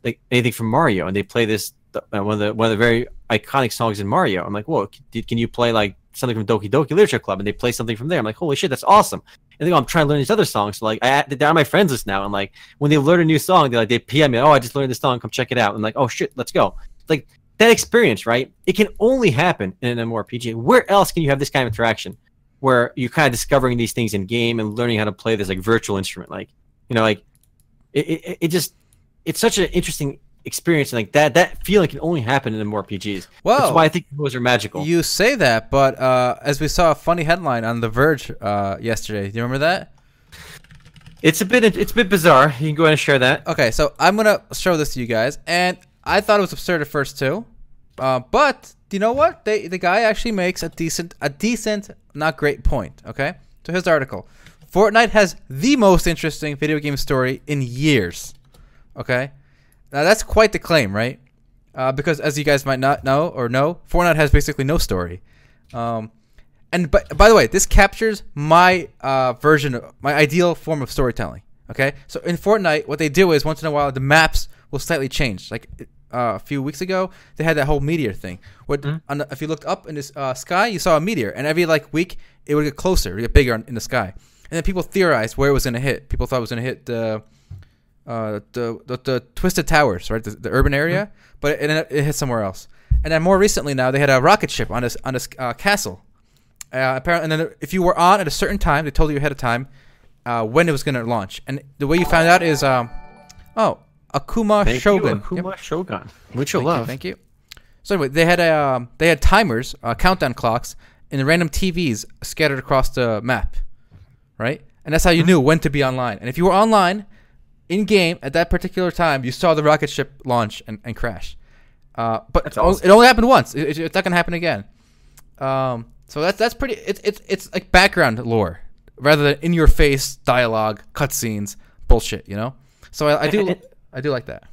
like anything from Mario? And they play this uh, one of the one of the very iconic songs in Mario. I'm like, whoa, can, can you play like something from Doki Doki Literature Club? And they play something from there. I'm like, holy shit, that's awesome. and they go, I'm trying to learn these other songs. So like, I they're on my friends list now, and like when they learn a new song, they like they PM me, oh, I just learned this song, come check it out, and like, oh shit, let's go. Like that experience, right? It can only happen in an MMORPG. Where else can you have this kind of interaction, where you're kind of discovering these things in game and learning how to play this like virtual instrument, like you know, like it, it, it just it's such an interesting experience and like that that feeling can only happen in MMORPGs. Well, That's why I think those are magical. You say that, but uh, as we saw a funny headline on The Verge uh, yesterday, do you remember that? It's a bit it's a bit bizarre. You can go ahead and share that. Okay, so I'm gonna show this to you guys, and I thought it was absurd at first too, uh, but you know what? They the guy actually makes a decent a decent, not great point. Okay, so his article: Fortnite has the most interesting video game story in years. Okay, now that's quite the claim, right? Uh, because as you guys might not know or know, Fortnite has basically no story. Um, and but by the way, this captures my uh, version, of, my ideal form of storytelling. Okay, so in Fortnite, what they do is once in a while the maps will slightly change. Like uh, a few weeks ago, they had that whole meteor thing. What on the, if you looked up in this uh, sky, you saw a meteor, and every like week it would get closer, it would get bigger in the sky. And then people theorized where it was going to hit. People thought it was going to hit the uh, the, the the twisted towers, right, the, the urban area, but it, it, it hit somewhere else. And then more recently, now they had a rocket ship on this on this uh, castle. Uh, apparently, and then if you were on at a certain time, they told you ahead of time uh, when it was going to launch. And the way you found out is, um, oh, Akuma Thank Shogun. you, Yep. Akuma Shogun, which you'll love. You, thank you. So anyway, they had a um, they had timers, uh, countdown clocks, and random TVs scattered across the map, right? And that's how Mm-hmm. you knew when to be online. And if you were online, in game at that particular time, you saw the rocket ship launch and, and crash. Uh, but it only- awesome. it only happened once. It- it- it's not gonna happen again. Um, so that's that's pretty. It's it's it's like background lore rather than in your face dialogue, cutscenes, bullshit. You know. So I, I do <laughs> I do like that.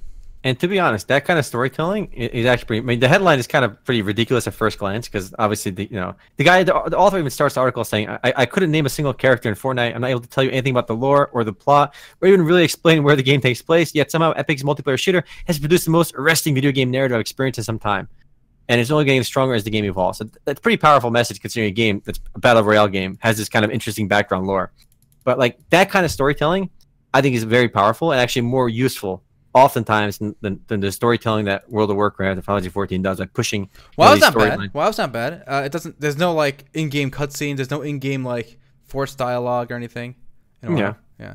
And to be honest, that kind of storytelling is actually pretty. I mean, the headline is kind of pretty ridiculous at first glance because obviously, the, you know, the guy, the, the author even starts the article saying, I, "I couldn't name a single character in Fortnite. I'm not able to tell you anything about the lore or the plot, or even really explain where the game takes place. Yet somehow, Epic's multiplayer shooter has produced the most arresting video game narrative I've experienced in some time, and it's only getting stronger as the game evolves. So that's a pretty powerful message considering a game that's a battle royale game has this kind of interesting background lore. But like that kind of storytelling, I think is very powerful and actually more useful oftentimes than, than, the storytelling that World of Warcraft and Final Fantasy 14 does, like pushing. Well, it's not bad. Well, it's not bad. Uh, it doesn't. There's no like in-game cutscenes. There's no in-game like forced dialogue or anything. Yeah. yeah.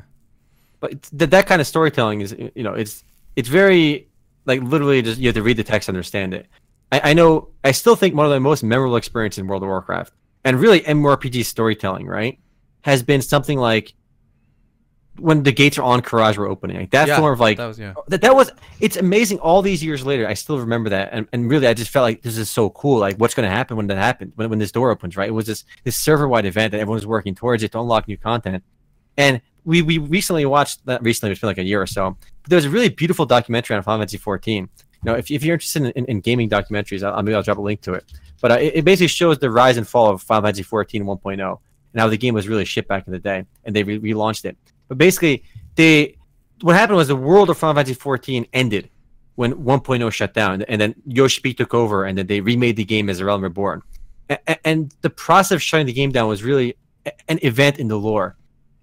But it's, that that kind of storytelling is, you know, it's it's very like literally just you have to read the text to understand it. I, I know. I still think one of the most memorable experiences in World of Warcraft and really MMORPG storytelling, right, has been something like when the gates are Ahn'Qiraj were opening. Like that Yeah, form of like that was yeah. that that was it's amazing all these years later i still remember that. And, and really i just felt like this is so cool. Like what's going to happen when that happens when, when this door opens right? It was this this server wide event that everyone's working towards it to unlock new content. And we we recently watched that recently it's been like a year or so but there's a really beautiful documentary on Final Fantasy 14 you know if, if you're interested in, in, in gaming documentaries I'll, maybe i'll drop a link to it. But uh, it, it basically shows the rise and fall of Final Fantasy 14 1.0 and how the game was really shit back in the day and they re- relaunched it but basically they what happened was the world of Final Fantasy 14 ended when 1.0 shut down, and then Yoshi took over, and then they remade the game as A Realm Reborn. And the process of shutting the game down was really an event in the lore,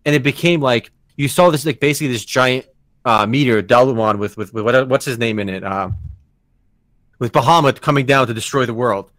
and it became like you saw this like basically this giant uh, meteor Dalamud with with, with what, what's his name in it, uh, with Bahamut coming down to destroy the world.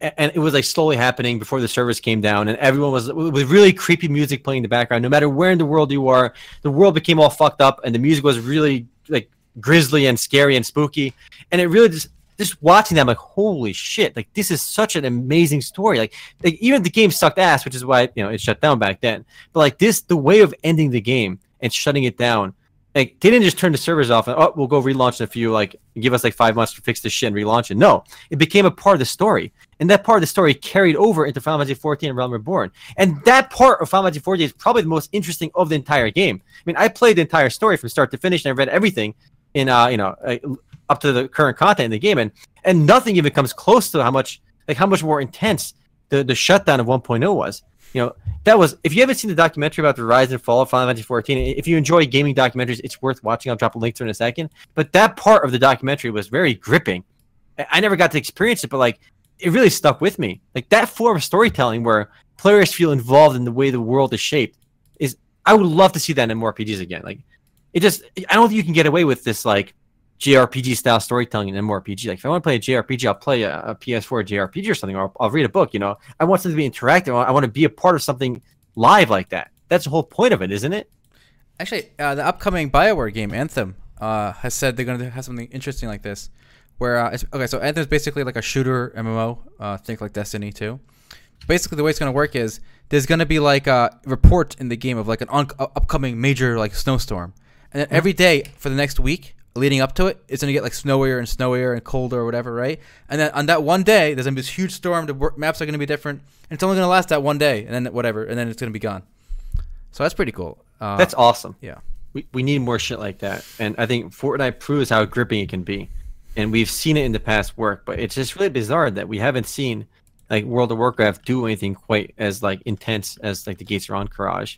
And it was like slowly happening before the service came down, and everyone was with really creepy music playing in the background. No matter where in the world you are, the world became all fucked up and the music was really like grisly and scary and spooky. And it really just just watching them like holy shit like this is such an amazing story. Like, like even the game sucked ass which is why you know it shut down back then. But like this the way of ending the game and shutting it down like they didn't just turn the servers off and oh we'll go relaunch in a few like give us like five months to fix this shit and relaunch it. No it became a part of the story. And that part of the story carried over into Final Fantasy 14 and Realm Reborn. And that part of Final Fantasy 14 is probably the most interesting of the entire game. I mean I played the entire story from start to finish and I read everything in uh you know uh, up to the current content in the game. And and nothing even comes close to how much like how much more intense the the shutdown of 1.0 was you know that was if you haven't seen the documentary about the rise and fall of Final Fantasy 14 if you enjoy gaming documentaries it's worth watching. I'll drop a link to it in a second. But that part of the documentary was very gripping. I- never got to experience it but like it really stuck with me. Like that form of storytelling where players feel involved in the way the world is shaped is I would love to see that in more RPGs again. Like, it just I don't think you can get away with this like JRPG style storytelling in MMORPG. Like, if I want to play a JRPG, I'll play a, a PS4 JRPG or something, or I'll, I'll read a book. You know, I want something to be interactive. I want to be a part of something live like that. That's the whole point of it, isn't it? Actually, uh, the upcoming Bioware game Anthem uh, has said they're going to have something interesting like this. Where uh, it's, okay, so Anthem is basically like a shooter MMO. Uh, think like Destiny 2. Basically, the way it's going to work is there's going to be like a report in the game of like an un- upcoming major like snowstorm, and then every day for the next week leading up to it, it's gonna get like snowier and snowier and colder or whatever, right? And then on that one day, there's gonna be this huge storm. The maps are gonna be different, and it's only gonna last that one day, and then whatever, and then it's gonna be gone. So that's pretty cool. Uh, That's awesome. yeah. We, we need more shit like that. And I think Fortnite proves how gripping it can be. And we've seen it in the past work, but it's just really bizarre that we haven't seen like World of Warcraft do anything quite as like intense as like the Gates of Ahn'Qiraj.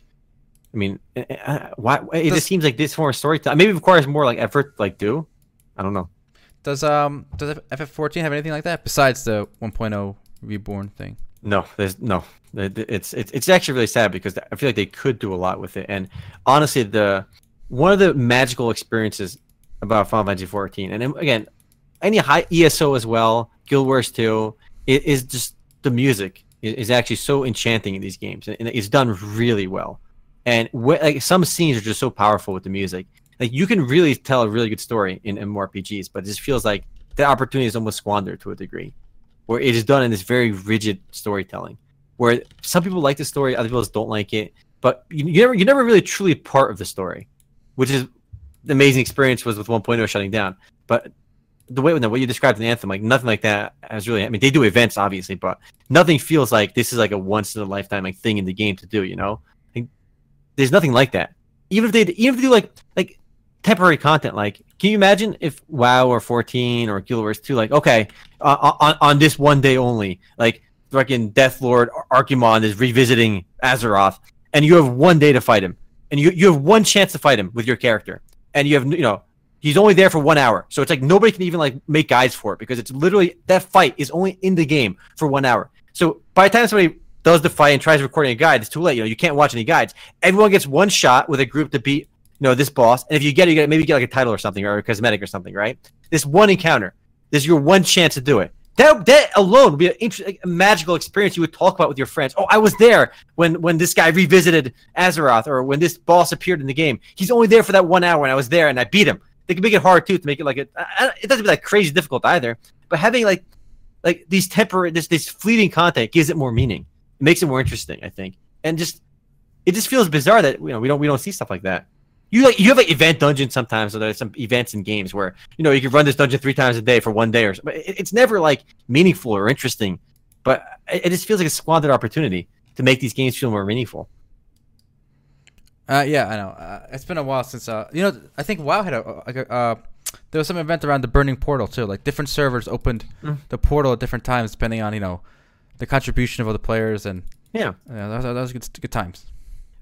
I mean, uh, why? It Does- just seems like this form of storytelling maybe it requires more like effort. Like do, I don't know. Does um does FF14 have anything like that besides the 1.0 reborn thing? No, there's no. It- It's it's it's actually really sad because I feel like they could do a lot with it. And honestly, the one of the magical experiences about Final Fantasy 14, and again, any high ESO as well, Guild Wars 2, it is just the music is actually so enchanting in these games, and it's done really well. And wh- like some scenes are just so powerful with the music. Like you can really tell a really good story in MMORPGs, but it just feels like the opportunity is almost squandered to a degree where it is done in this very rigid storytelling where some people like the story other people don't like it but you, you never you're never really truly part of the story which is the amazing experience was with 1.0 shutting down but the way what you described in anthem like nothing like that has really i mean they do events obviously but nothing feels like this is like a once in a lifetime like thing in the game to do you know there's nothing like that. Even if they even if they do like like temporary content like can you imagine if wow or 14 or guild wars 2 like okay uh, on, on this one day only like fucking death lord Archimonde is revisiting azeroth and you have one day to fight him and you, you have one chance to fight him with your character and you have you know he's only there for one hour. So it's like nobody can even like make guides for it because it's literally that fight is only in the game for one hour. So by the time somebody does the fight and tries recording a guide it's too late you know you can't watch any guides everyone gets one shot with a group to beat you know this boss and if you get it you get maybe you get like a title or something or a cosmetic or something right this one encounter this is your one chance to do it that that alone would be an inter- a magical experience you would talk about with your friends. Oh, I was there when when this guy revisited Azeroth, or when this boss appeared in the game. He's only there for that one hour, and I was there, and I beat him. They can make it hard too to make it like. It doesn't be like crazy difficult either. But having like like these temporary, this this fleeting content gives it more meaning. Makes it more interesting, I think, and just it just feels bizarre that you know we don't we don't see stuff like that. You like you have like event dungeon sometimes, or there's some events in games where you know you can run this dungeon three times a day for one day, or but it, it's never like meaningful or interesting. But it, it just feels like a squandered opportunity to make these games feel more meaningful. Uh, yeah, I know. Uh, it's been a while since uh, you know. I think WoW had a like a uh, there was some event around the burning portal too. Like different servers opened Mm. the portal at different times depending on you know the contribution of other players and Yeah, yeah, that that was good, good times.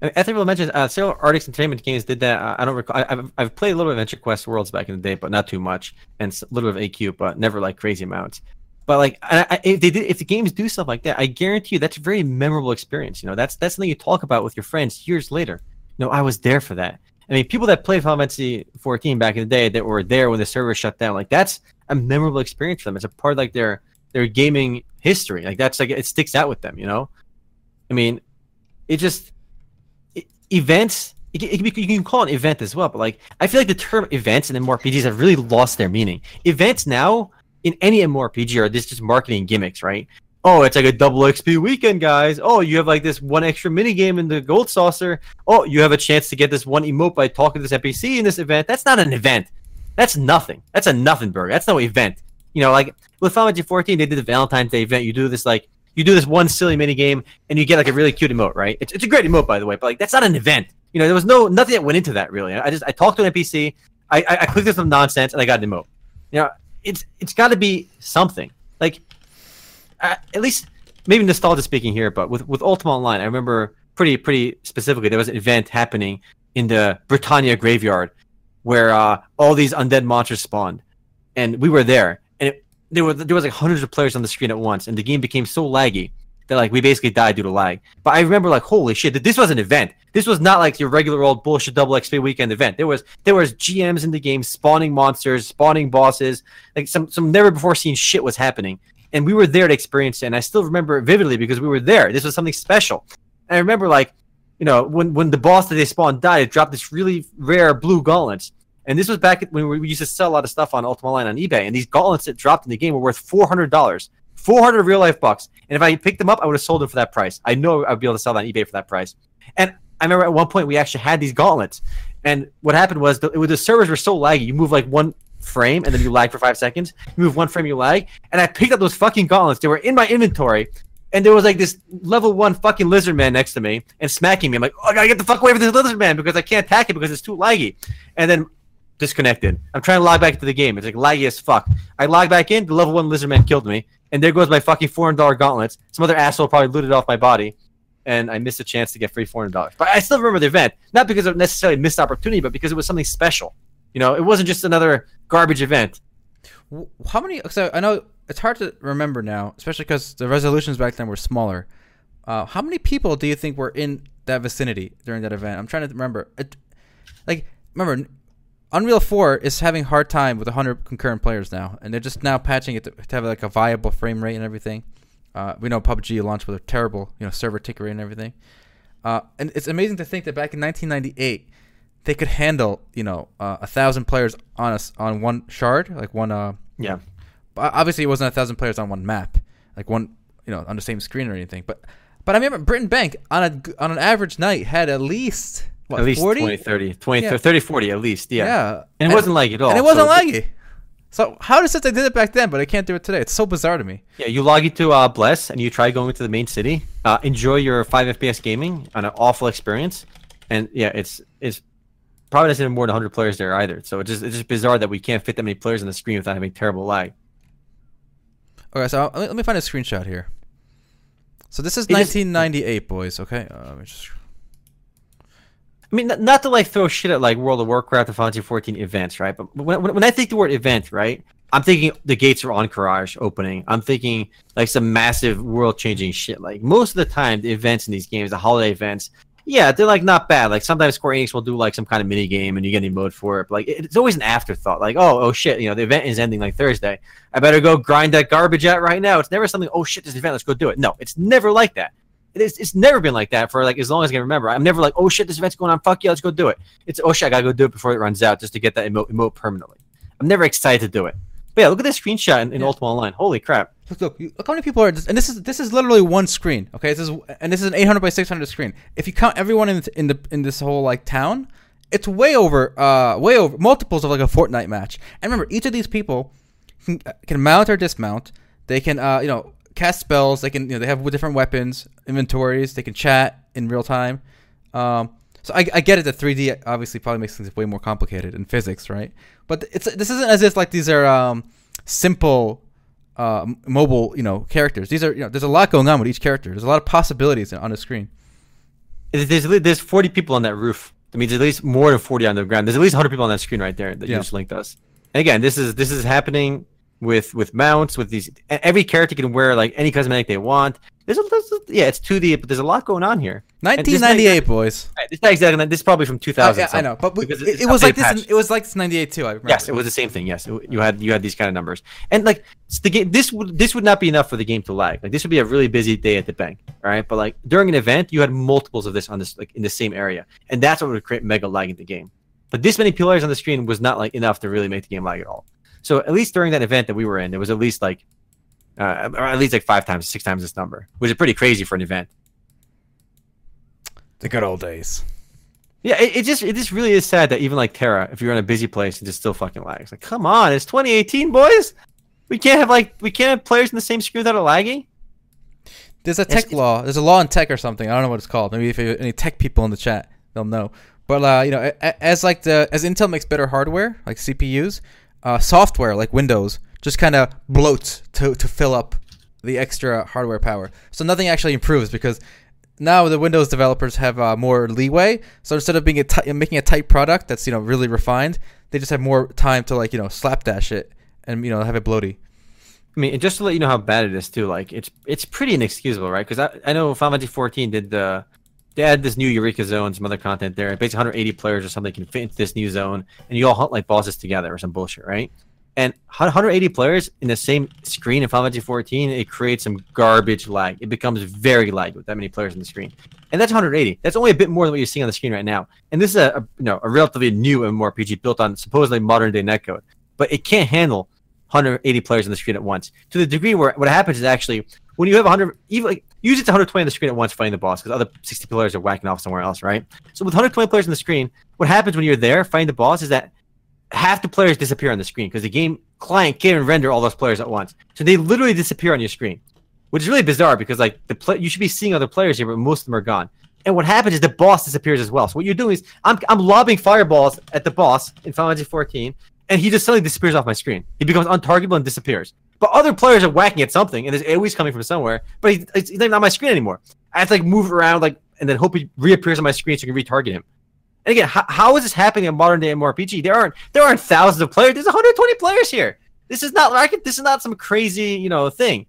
I I think we'll mention uh, several Artix Entertainment games did that. Uh, I don't recall. I, I've, I've played a little bit of AdventureQuest Worlds back in the day, but not too much, and a little bit of AQ, but never like crazy amounts. But like, I, I, if they did, if the games do stuff like that, I guarantee you that's a very memorable experience. You know, that's that's something you talk about with your friends years later. You know, I was there for that. I mean, people that played Final Fantasy 14 back in the day that were there when the server shut down, like that's a memorable experience for them. It's a part of like their their gaming history. Like that's like it sticks out with them. You know, I mean, it just e- events. It it you can call it an event as well, but like I feel like the term events and MMORPGs have really lost their meaning. Events now in any MMORPG are this just marketing gimmicks, right? Oh, it's like a double XP weekend, guys. Oh, you have like this one extra mini game in the gold saucer. Oh, you have a chance to get this one emote by talking to this NPC in this event. That's not an event. That's nothing. That's a nothing burger. That's no event. You know, like with Final Fantasy 14, they did the Valentine's Day event. You do this like you do this one silly mini game and you get like a really cute emote, right? It's, it's a great emote, by the way, but like that's not an event. You know, there was no nothing that went into that really. I just I talked to an NPC, I I, I clicked on some nonsense and I got an emote. You know, it's it's got to be something like uh, at least maybe nostalgia speaking here, but with with Ultima Online, I remember pretty pretty specifically there was an event happening in the Britannia graveyard where uh, all these undead monsters spawned, and we were there, there were there was like hundreds of players on the screen at once, and the game became so laggy that like we basically died due to lag. But I remember like holy shit, that this was an event. This was not like your regular old bullshit double XP weekend event. There was there was GMs in the game spawning monsters, spawning bosses, like some some never before seen shit was happening. And we were there to experience it. And I still remember it vividly because we were there. This was something special. And I remember like, you know, when when the boss that they spawned died, it dropped this really rare blue gauntlets. And this was back when we used to sell a lot of stuff on Ultima Online on eBay. And these gauntlets that dropped in the game were worth four hundred dollars. 400 real life bucks. And if I picked them up, I would have sold them for that price. I know I'd be able to sell that on eBay for that price. And I remember at one point we actually had these gauntlets. And what happened was the, the servers were so laggy. You move like one frame and then you lag for five seconds. You move one frame, you lag. And I picked up those fucking gauntlets. They were in my inventory. And there was like this level one fucking lizard man next to me and smacking me. I'm like, oh, I gotta get the fuck away from this lizard man because I can't attack it because it's too laggy. And then disconnected. I'm trying to log back into the game. It's like laggy as fuck. I log back in. The level one lizard man killed me, and there goes my fucking four hundred dollar gauntlets. Some other asshole probably looted off my body, and I missed a chance to get free four hundred dollars. But I still remember the event, not because of necessarily missed opportunity, but because it was something special. You know, it wasn't just another garbage event. How many? So I know it's hard to remember now, especially because the resolutions back then were smaller. Uh, how many people do you think were in that vicinity during that event? I'm trying to remember. It, like, remember, Unreal 4 is having a hard time with 100 concurrent players now, and they're just now patching it to, to have like a viable frame rate and everything. Uh, we know PUBG launched with a terrible, you know, server tick rate and everything. Uh, and it's amazing to think that back in 1998, they could handle, you know, uh, a thousand players on us on one shard, like one uh, Yeah. but obviously it wasn't a thousand players on one map, like one you know on the same screen or anything. But but I remember Britain Bank on a on an average night had at least what at least 40? 20, 30, 20, Yeah. 30, 40 at least. Yeah. yeah, And it wasn't laggy at all. and it wasn't so- laggy. So how does it they did it back then, but I can't do it today? It's so bizarre to me. Yeah, you log into uh, Bless and you try going into the main city. Uh, enjoy your 5 FPS gaming on an awful experience, and yeah, it's it's probably doesn't have more than 100 players there either. So it's just it's just bizarre that we can't fit that many players on the screen without having terrible lag. Okay, so let me, let me find a screenshot here. So this is It is- 1998, boys. Okay, uh, let me just. I mean, not, to like throw shit at like World of Warcraft and Final Fantasy 14 events, right? But when, when, I think the word event, right, I'm thinking the gates are Ahn'Qiraj opening. I'm thinking like some massive world changing shit. Like most of the time, the events in these games, the holiday events, yeah, they're like not bad. Like sometimes Square Enix will do like some kind of mini game and you get an emote for it. But like it's always an afterthought. Like oh oh shit, you know the event is ending like Thursday. I better go grind that garbage out right now. It's never something. Oh shit, this event, let's go do it. No, it's never like that. It is, it's never been like that for like as long as I can remember. I'm never like, oh shit, this event's going on. Fuck yeah, let's go do it. It's oh shit, I gotta go do it before it runs out just to get that emote, emote permanently. I'm never excited to do it. But yeah, look at this screenshot in, in Yeah. Ultima Online. Holy crap! Look, look, look how many people are, and this is this is literally one screen. Okay, this is and this is an 800 by 600 screen. If you count everyone in the, in the in this whole like town, it's way over, uh, way over multiples of like a Fortnite match. And remember, each of these people can, can mount or dismount. They can, uh, you know, cast spells. They can, you know, they have different weapons, inventories. They can chat in real time. Um, so I, I get it that 3D obviously probably makes things way more complicated in physics, right? But it's this isn't as if like these are um, simple uh, mobile, you know, characters. These are, you know, there's a lot going on with each character. There's a lot of possibilities on the screen. There's, there's there's 40 people on that roof. That means at least more than 40 on the ground. There's at least 100 people on that screen right there that Yeah. you just linked us. And again, this is this is happening with with mounts with these. Every character can wear like any cosmetic they want. There's a, there's a yeah, it's 2D, but there's a lot going on here. And this is not 1998, boys. Right, This is not exactly. This is probably from Uh, 2000. yeah, I know, but we, it, it was like this. In, it was like this 98 too. I remember. Yes, it was the same thing. Yes, It- you had you had these kind of numbers, and like the game. This would this would not be enough for the game to lag. Like this would be a really busy day at the bank, all right? But like during an event, you had multiples of this on this like in the same area, and that's what would create mega lag in the game. But this many players on the screen was not like enough to really make the game lag at all. So at least during that event that we were in, there was at least like, uh, or at least like five times, six times this number, which is pretty crazy for an event. The good old days. Yeah, it, it just it just really is sad that even like TERA, if you're in a busy place, it just still fucking lags. Like, come on, it's 2018, boys. We can't have like we can't have players in the same screen that are lagging. There's a tech it's- law. There's a law in tech or something. I don't know what it's called. Maybe if you, any tech people in the chat, they'll know. But uh, you know, as like the as Intel makes better hardware, like CPUs, uh, software like Windows just kind of bloats to to fill up the extra hardware power. So nothing actually improves because now the Windows developers have uh, more leeway. So instead of being a ti- making a tight product that's you know really refined, they just have more time to like you know slapdash it and you know have it bloaty. I mean, just to let you know how bad it is too, like it's it's pretty inexcusable, right? Because I, I know Final Fantasy 14 did the they add this new Eureka zone, some other content there. Basically, 180 players or something can fit into this new zone, and you all hunt like bosses together or some bullshit, right? And 180 players in the same screen in Final Fantasy 14, it creates some garbage lag. It becomes very laggy with that many players in the screen, and that's 180. That's only a bit more than what you're seeing on the screen right now. And this is a, a you know a relatively new MMORPG built on supposedly modern day netcode, but it can't handle 180 players on the screen at once. To the degree where what happens is actually when you have 100, even like it's 120 on the screen at once fighting the boss because other 60 players are whacking off somewhere else, right? So with 120 players on the screen, what happens when you're there fighting the boss is that half the players disappear on the screen because the game client can't even render all those players at once. So they literally disappear on your screen, which is really bizarre because like the play, you should be seeing other players here, but most of them are gone. And what happens is the boss disappears as well. So what you're doing is I'm I'm lobbing fireballs at the boss in Final Fantasy 14, and he just suddenly disappears off my screen. He becomes untargetable and disappears. But other players are whacking at something, and there's AoE's coming from somewhere, but he, he's not on my screen anymore. I have to like move around like and then hope he reappears on my screen so I can retarget him. And again, how, how is this happening in modern day MMORPG? There aren't there aren't thousands of players. There's 120 players here. This is not like this is not some crazy you know thing.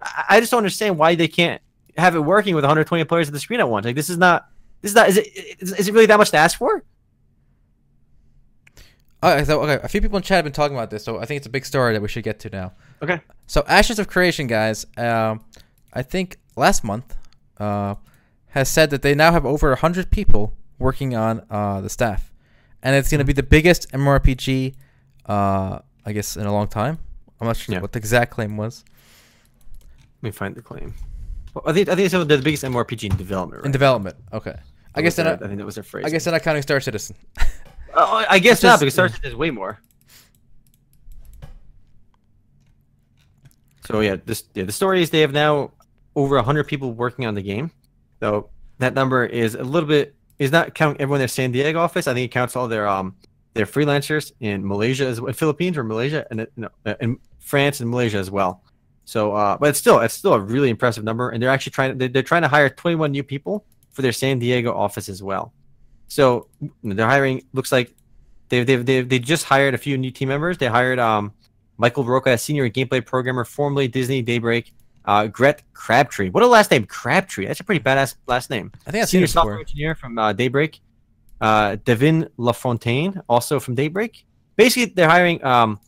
I, I just don't understand why they can't have it working with 120 players at the screen at once. Like this is not this is not is it is, is it really that much to ask for? Okay, so okay, a few people in chat have been talking about this, so I think it's a big story that we should get to now. Okay. So Ashes of Creation, guys, um, I think last month uh, has said that they now have over 100 people working on uh, the staff. And it's going to be the biggest MMORPG, uh, I guess, in a long time. I'm not sure Yeah. what the exact claim was. Let me find the claim. Well, I think I think it's the biggest MMORPG in development. Right? In development. Okay. I guess that, then I think that was their phrase. I guess they're not counting Star Citizen. <laughs> Uh, I guess not because Citizen is way more. So yeah, this yeah, the story is they have now over hundred people working on the game. So that number is a little bit is not counting everyone in their San Diego office. I think it counts all their um their freelancers in Malaysia as well, Philippines or Malaysia and uh, no, uh, in France and Malaysia as well. So, uh, but it's still it's still a really impressive number, and they're actually trying they're, they're trying to hire 21 new people for their San Diego office as well. So they're hiring. Looks like they've they've they've they just hired a few new team members. They hired um Michael Roca, a senior gameplay programmer, formerly Disney Daybreak. Uh, Gret Crabtree. What a last name, Crabtree. That's a pretty badass last name. I think I've Senior software engineer from uh, Daybreak. Uh, Devin LaFontaine, also from Daybreak. Basically, they're hiring um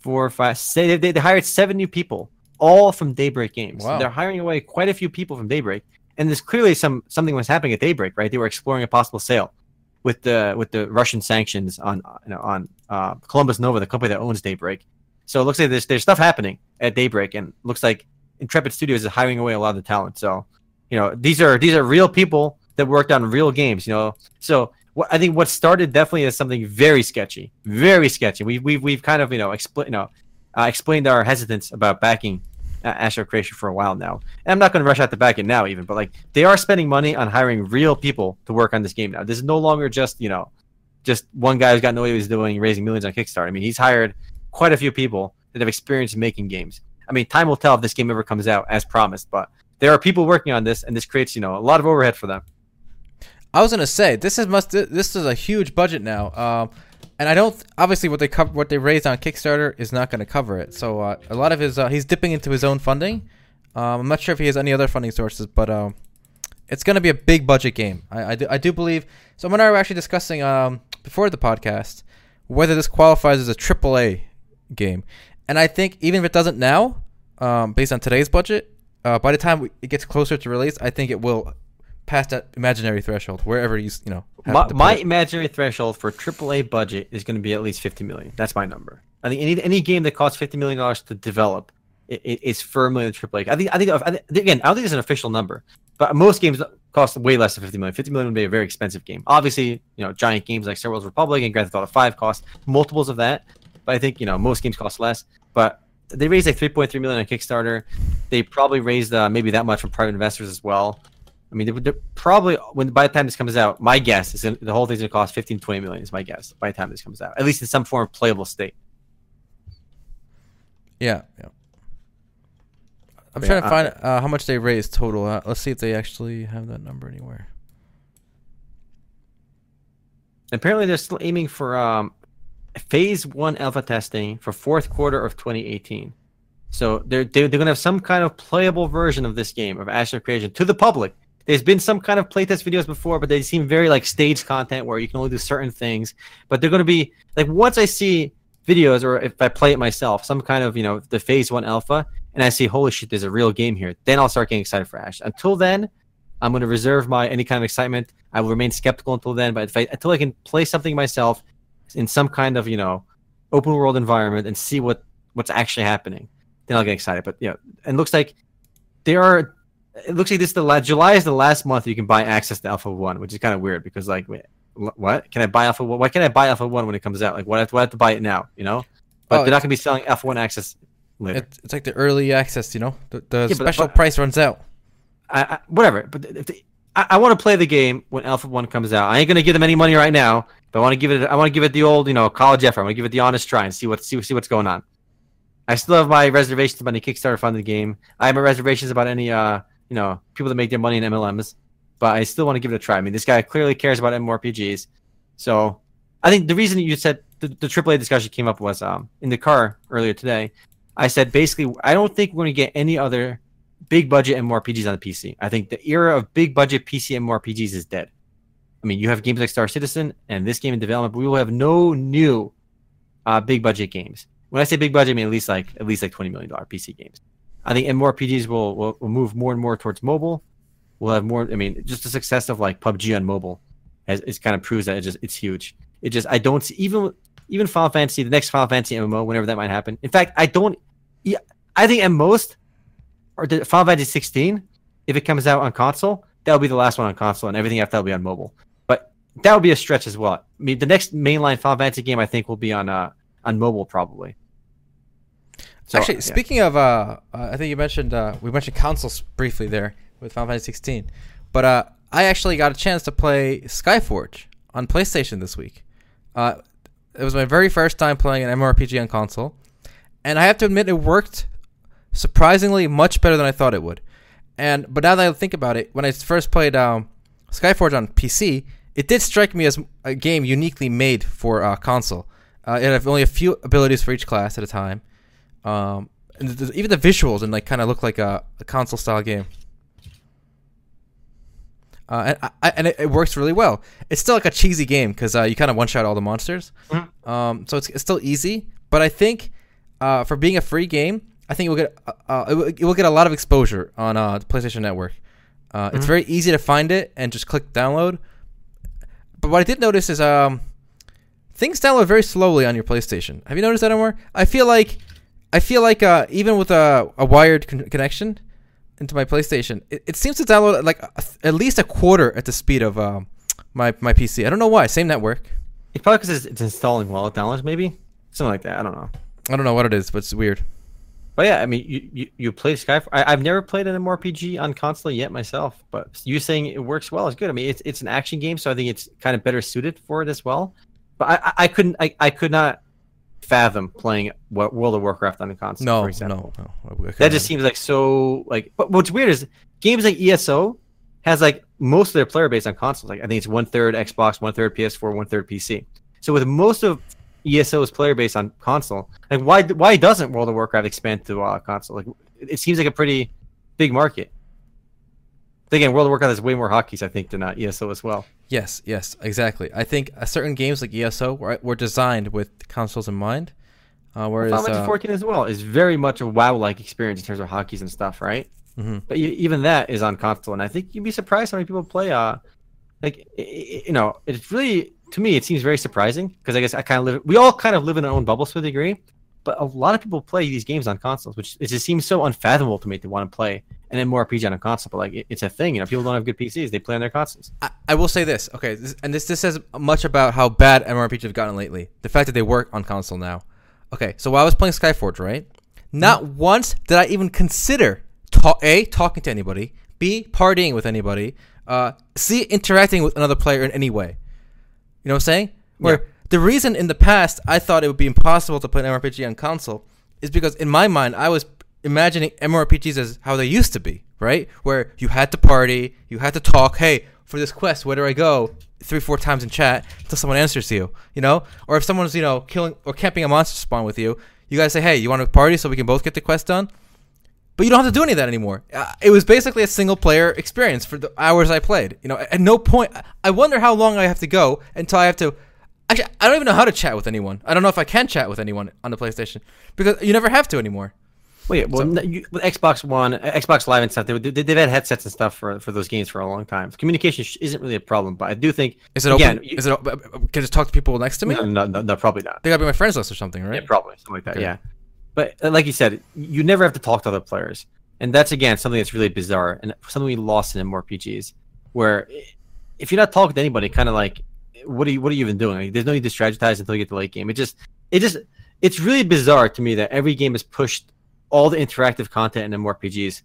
four, five, say they, they, they hired seven new people, all from Daybreak Games. Wow. they're hiring away quite a few people from Daybreak, and there's clearly some something was happening at Daybreak, right? They were exploring a possible sale with the with the Russian sanctions on you know, on uh, Columbus Nova, the company that owns Daybreak. So it looks like there's there's stuff happening at Daybreak, and looks like Intrepid Studios is hiring away a lot of the talent. So you know these are these are real people that worked on real games. You know, so I think what started definitely as something very sketchy, very sketchy. We we've we've kind of you know explain you know uh, explained our hesitance about backing Ashes of Creation for a while now. And I'm not going to rush out the back it now, even, but like they are spending money on hiring real people to work on this game now. This is no longer just you know just one guy who's got no idea what he's doing, raising millions on Kickstarter. I mean, he's hired quite a few people that have experience making games. I mean, time will tell if this game ever comes out as promised, but there are people working on this, and this creates you know a lot of overhead for them. I was gonna say this is must this is a huge budget now, um, and I don't obviously what they what they raised on Kickstarter is not gonna cover it. So uh, a lot of his uh, he's dipping into his own funding. Um, I'm not sure if he has any other funding sources, but um, it's gonna be a big budget game. I, I, do, I do believe. So and I were actually discussing um, before the podcast whether this qualifies as a AAA game, and I think even if it doesn't now, um, based on today's budget, uh, by the time it gets closer to release, I think it will pass that imaginary threshold wherever you you know. My, my imaginary threshold for AAA budget is going to be at least 50 million. That's my number. I think any any game that costs 50 million dollars to develop i- i- is firmly in the AAA. I think I think, I think again I don't think it's an official number, but most games cost way less than 50 million. 50 million would be a very expensive game. Obviously, you know, giant games like Star Wars Republic and Grand Theft Auto 5 cost multiples of that, but I think you know most games cost less. But they raised like 3.3 million on Kickstarter. They probably raised uh, maybe that much from private investors as well. I mean, they're, they're probably when by the time this comes out, my guess is the whole thing's gonna cost 15 20 million. Is my guess by the time this comes out, at least in some form of playable state. Yeah, yeah. I'm Yeah, trying to find uh, how much they raised total. Uh, let's see if they actually have that number anywhere. Apparently, they're still aiming for um, phase one alpha testing for fourth quarter of 2018. So they're they're, they're gonna have some kind of playable version of this game of Ashes of Creation to the public. There's been some kind of playtest videos before, but they seem very like staged content where you can only do certain things. But they're gonna be like once I see videos or if I play it myself, some kind of you know the phase one alpha, and I see holy shit, there's a real game here. Then I'll start getting excited for Ash. Until then, I'm going to reserve my any kind of excitement. I will remain skeptical until then. But I, until I can play something myself in some kind of you know open world environment and see what what's actually happening, then I'll get excited. But yeah, and it looks like there are. It looks like this is the last July is the last month you can buy access to Alpha One, which is kind of weird because like, wait, what can I buy Alpha One? Why can't I buy Alpha One when it comes out? Like, why do I have to buy it now? You know, but Oh, they're not going to be selling Alpha One access later. It's, it's like the early access, you know. The, the but- special but- price runs out. I, I, whatever. But if the, I, I want to play the game when Alpha One comes out. I ain't gonna give them any money right now, but I want to give it. I want to give it the old, you know, college effort. I want to give it the honest try and see what see see what's going on. I still have my reservations about any Kickstarter funded game. I have my reservations about any, uh, you know, people that make their money in MLMs. But I still want to give it a try. I mean, this guy clearly cares about MMORPGs. So, I think the reason you said the, the AAA discussion came up was um in the car earlier today. I said basically, I don't think we're going to get any other big budget MMORPGs on the PC. I think the era of big budget PC MMORPGs is dead. I mean, you have games like Star Citizen and this game in development, but we will have no new uh, big budget games. When I say big budget, I mean at least like at least like twenty million dollar PC games. I think MMORPGs will, will will move more and more towards mobile. We'll have more. I mean, just the success of like PUBG on mobile has it kind of proves that it just it's huge. It just I don't see even even Final Fantasy, the next Final Fantasy MMO, whenever that might happen. In fact, I don't. Yeah, I think at most or the Final Fantasy 16, if it comes out on console, that'll be the last one on console, and everything after that'll be on mobile. But that would be a stretch as well. I mean, the next mainline Final Fantasy game I think will be on uh on mobile probably. So, Actually, yeah. speaking of, uh, uh, I think you mentioned uh, we mentioned consoles briefly there with Final Fantasy 16, but uh, I actually got a chance to play Skyforge on PlayStation this week. Uh, it was my very first time playing an MMORPG on console, and I have to admit it worked surprisingly much better than I thought it would. And but now that I think about it, when I first played um, Skyforge on PC, it did strike me as a game uniquely made for uh, console. Uh, it had only a few abilities for each class at a time. Um, and even the visuals and like kind of look like a, a console style game. Uh, and I, and it, it works really well. It's still like a cheesy game because uh, you kind of one shot all the monsters. Um, so it's, it's still easy, but I think uh, for being a free game, I think it will get uh, uh, it, will, it will get a lot of exposure on uh, the PlayStation Network. Uh, It's very easy to find it and just click download. But what I did notice is um, things download very slowly on your PlayStation. Have you noticed that anymore? I feel like I feel like uh, even with a, a wired con- connection into my PlayStation, it, it seems to download at like a, at least a quarter at the speed of um, my my PC. I don't know why. Same network. It's probably because it's, it's installing while it downloads, maybe something like that. I don't know. I don't know what it is, but it's weird. But yeah, I mean, you you, you play Skyforge. I, I've never played an MMORPG on console yet myself, but you saying it works well is good. I mean, it's it's an action game, so I think it's kind of better suited for it as well. But I I, I couldn't I, I could not fathom playing World of Warcraft on a console. No, for example. no, no. That just seems like so like. But what's weird is games like ESO has like most of their player base on consoles. Like I think it's one third Xbox, one third PS4, one third PC. So with most of ESO's player base on console, like why why doesn't World of Warcraft expand to uh, console? Like it seems like a pretty big market. Again, World of Warcraft has way more hotkeys, I think, than uh, ESO as well. Yes, yes, exactly. I think uh, certain games like ESO were, were designed with consoles in mind. Uh, whereas Final Fantasy uh, 14 as well is very much a WoW-like experience in terms of hotkeys and stuff, right? Mhm. But you, even that is on console, and I think you'd be surprised how many people play. Uh, like you know, it's really to me it seems very surprising because I guess I kind of live. We all kind of live in our own bubbles to a degree, but a lot of people play these games on consoles, which it just seems so unfathomable to me to want to play and an MMORPG on a console. But like it, it's a thing, you know, people don't have good PCs; they play on their consoles. I, I will say this, okay, this, and this this says much about how bad MMORPGs have gotten lately. The fact that they work on console now. Okay, so while I was playing Skyforge, right, not once did I even consider ta- a talking to anybody, b partying with anybody, uh, c interacting with another player in any way. You know what I'm saying? Where the reason in the past I thought it would be impossible to play an on console is because in my mind I was imagining MMORPGs as how they used to be, right? Where you had to party, you had to talk. Hey, for this quest, where do I go? Three, four times in chat until someone answers you, you know? Or if someone's, you know, killing or camping a monster spawn with you, You guys say, hey, you want to party so we can both get the quest done? But you don't have to do any of that anymore. Uh, it was basically a single player experience for the hours I played. You know, at no point. I wonder how long I have to go until I have to. Actually, I don't even know how to chat with anyone. I don't know if I can chat with anyone on the PlayStation because you never have to anymore. Wait, well, So- you, with Xbox One, uh, Xbox Live and stuff, they, they, they've had headsets and stuff for, for those games for a long time. Communication sh- isn't really a problem, but I do think Is it again, open? you- Is it? Can I just talk to people next to me? no, no, no, no, probably not. They gotta be my friends list or something, right? Yeah, probably something like that. Okay. Yeah, but uh, like you said, you never have to talk to other players, and that's again something that's really bizarre and something we lost in MMORPGs, where if you're not talking to anybody, kind of like, what are you what are you even doing? Like, there's no need to strategize until you get to late game. It just it just it's really bizarre to me that every game has pushed all the interactive content in MMORPGs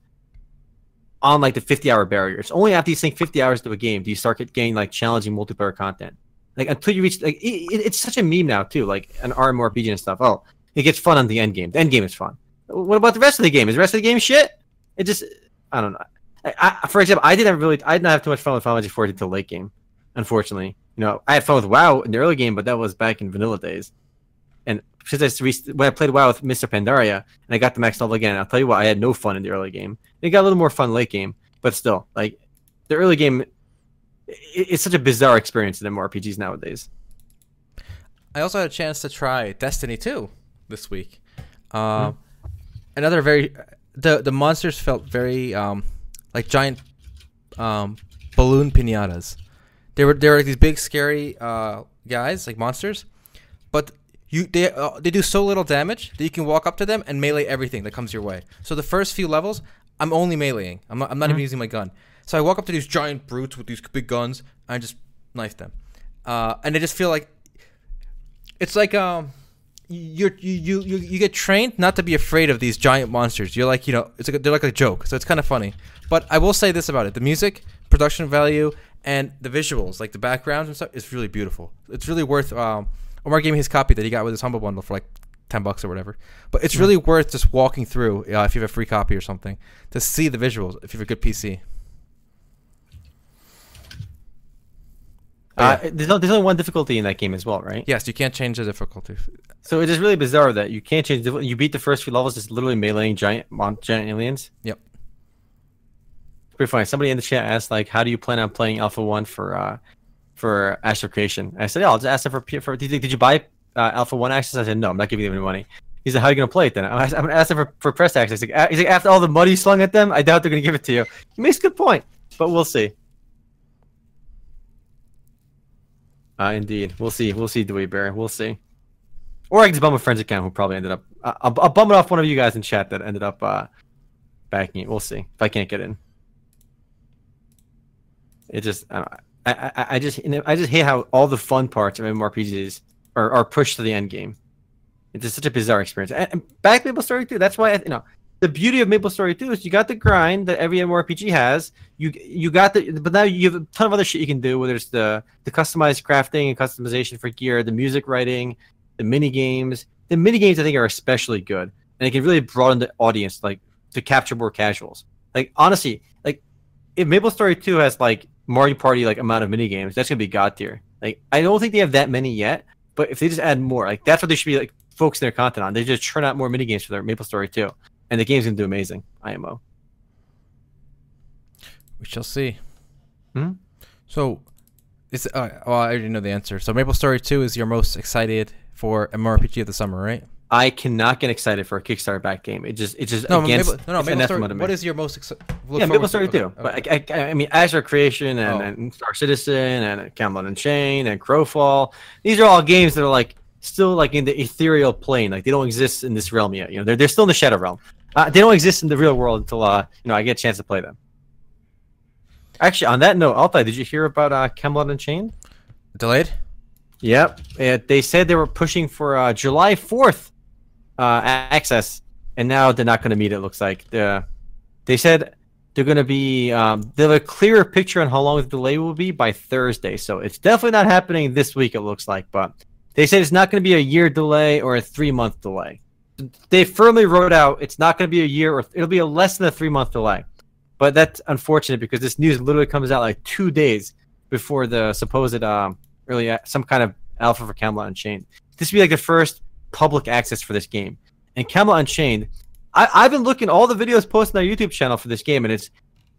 on like the 50 hour barrier. It's only after you sink 50 hours to a game do you start getting like challenging multiplayer content. Like until you reach like it, it- it's such a meme now too, like an RMORPG and stuff. Oh, it gets fun on the end game. The end game is fun. What about the rest of the game? Is the rest of the game shit? It just I don't know. I, I, for example, I didn't really I did not have too much fun with Final Fantasy 14 until late game. Unfortunately, you know, I had fun with WoW in the early game, but that was back in vanilla days. And since I re- when I played WoW with Mists of Pandaria and I got the max level again, I'll tell you what, I had no fun in the early game. It got a little more fun late game, but still, like the early game, it, it's such a bizarre experience in MMORPGs nowadays. I also had a chance to try Destiny 2 this week. Um, Another very the the monsters felt very um, like giant um, balloon pinatas. They were they were like these big scary uh, guys like monsters, but you they uh, they do so little damage that you can walk up to them and melee everything that comes your way. So the first few levels, I'm only meleeing. I'm not, I'm not even using my gun. So I walk up to these giant brutes with these big guns and I just knife them, uh, and I just feel like it's like um you're, you you you you get trained not to be afraid of these giant monsters. You're like you know it's like they're like a joke, so it's kind of funny. But I will say this about it: the music, production value, and the visuals, like the backgrounds and stuff, is really beautiful. It's really worth. Um, Omar gave me his copy that he got with his humble bundle for like ten bucks or whatever. But it's really worth just walking through uh, if you have a free copy or something to see the visuals if you have a good PC. Uh, there's, no, there's only one difficulty in that game as well, right? Yes, you can't change the difficulty. So it is really bizarre that you can't change. The, you beat the first few levels just literally meleeing giant giant aliens. Yep. Pretty funny. Somebody in the chat asked like, "How do you plan on playing Alpha One for uh for Ashes of Creation?" I said, "Yeah, I'll just ask them for for. Did, you- did you buy uh, Alpha One access?" I said, "No, I'm not giving them any money." He said, "How are you gonna play it then?" I'm gonna ask them for, for press access. He's like, he's like, after all the money slung at them, I doubt they're gonna give it to you. He makes a good point, but we'll see. Uh, indeed, we'll see. We'll see, Dewey Bear. We'll see. Or I can just bum a friend's account who probably ended up. Uh, I'll, I'll bum it off one of you guys in chat that ended up uh, backing it. We'll see if I can't get in. It just, I, I, I, just, I just hate how all the fun parts of MMORPGs are, are pushed to the end game. It's just such a bizarre experience. And, back Maple Story 2, that's why you know the beauty of Maple Story 2 is you got the grind that every MMORPG has. You you got the but now you have a ton of other shit you can do, whether it's the the customized crafting and customization for gear, the music writing, the mini games. The mini games I think are especially good. And it can really broaden the audience like to capture more casuals. Like honestly, like if Maple Story 2 has like Mario Party like amount of mini games, that's gonna be god tier. Like I don't think they have that many yet, but if they just add more, like that's what they should be like focusing their content on. They just churn out more mini games for their Maple Story 2 and the game's gonna do amazing. IMO. We shall see. Hmm? So, it's uh, well, I already know the answer. So, Maple Story Two is your most excited for MMORPG of the summer, right? I cannot get excited for a Kickstarter back game. It just it just No, against Maple, no, no. it's Maple Story. to me. What is your most excited? yeah, Maple Story too. But I, I, I mean, Ashes of Creation and, Oh. and Star Citizen and Camelot Unchained and Crowfall. These are all games that are like still like in the ethereal plane. Like they don't exist in this realm yet. You know, they're they're still in the shadow realm. Uh, they don't exist in the real world until uh you know I get a chance to play them. Actually, on that note, Altai, did you hear about uh, Camelot Unchained? delayed. Yep. Uh, they said they were pushing for uh, July 4th uh, access, and now they're not going to meet it, looks like. The, they said they're going to be, um, they have a clearer picture on how long the delay will be by Thursday. So it's definitely not happening this week, it looks like. But they said it's not going to be a year delay or a three month delay. They firmly wrote out it's not going to be a year or it'll be a less than a three month delay. But that's unfortunate because this news literally comes out like two days before the supposed um, early a- some kind of alpha for Camelot Unchained. This would be like the first public access for this game. and Camelot Unchained. I, I've been looking all the videos posted on our YouTube channel for this game, and it's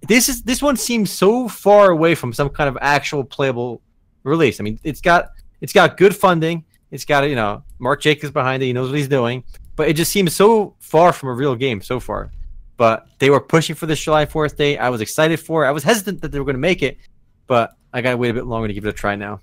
this is this one seems so far away from some kind of actual playable release. I mean, it's got it's got good funding. It's got you know Mark Jacobs behind it. He knows what he's doing, but it just seems so far from a real game so far. But they were pushing for this July 4th date. I was excited for it. I was hesitant that they were going to make it, but I got to wait a bit longer to give it a try now.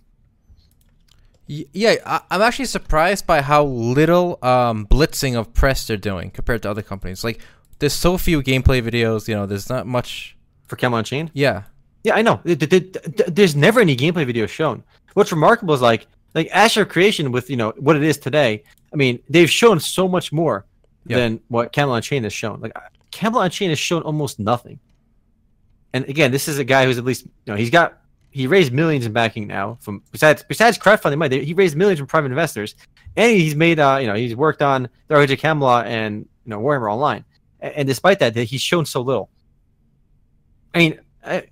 Yeah, I- I'm actually surprised by how little um, blitzing of press they're doing compared to other companies. Like, there's so few gameplay videos. You know, there's not much. For Camelot Unchained. Yeah, Yeah, I know. Th- th- th- th- There's never any gameplay video shown. What's remarkable is like like Ashes of Creation with you know what it is today. I mean, they've shown so much more Yeah. than what Camelot Unchained has shown. Like Camelot Unchained has shown almost nothing. And again, this is a guy who's at least you know he's got he raised millions in backing now from besides besides crowdfunding money. He raised millions from private investors, and he's made uh you know he's worked on Dark Age of Camelot and you know Warhammer Online. And, and despite that, that he's shown so little. I mean, I,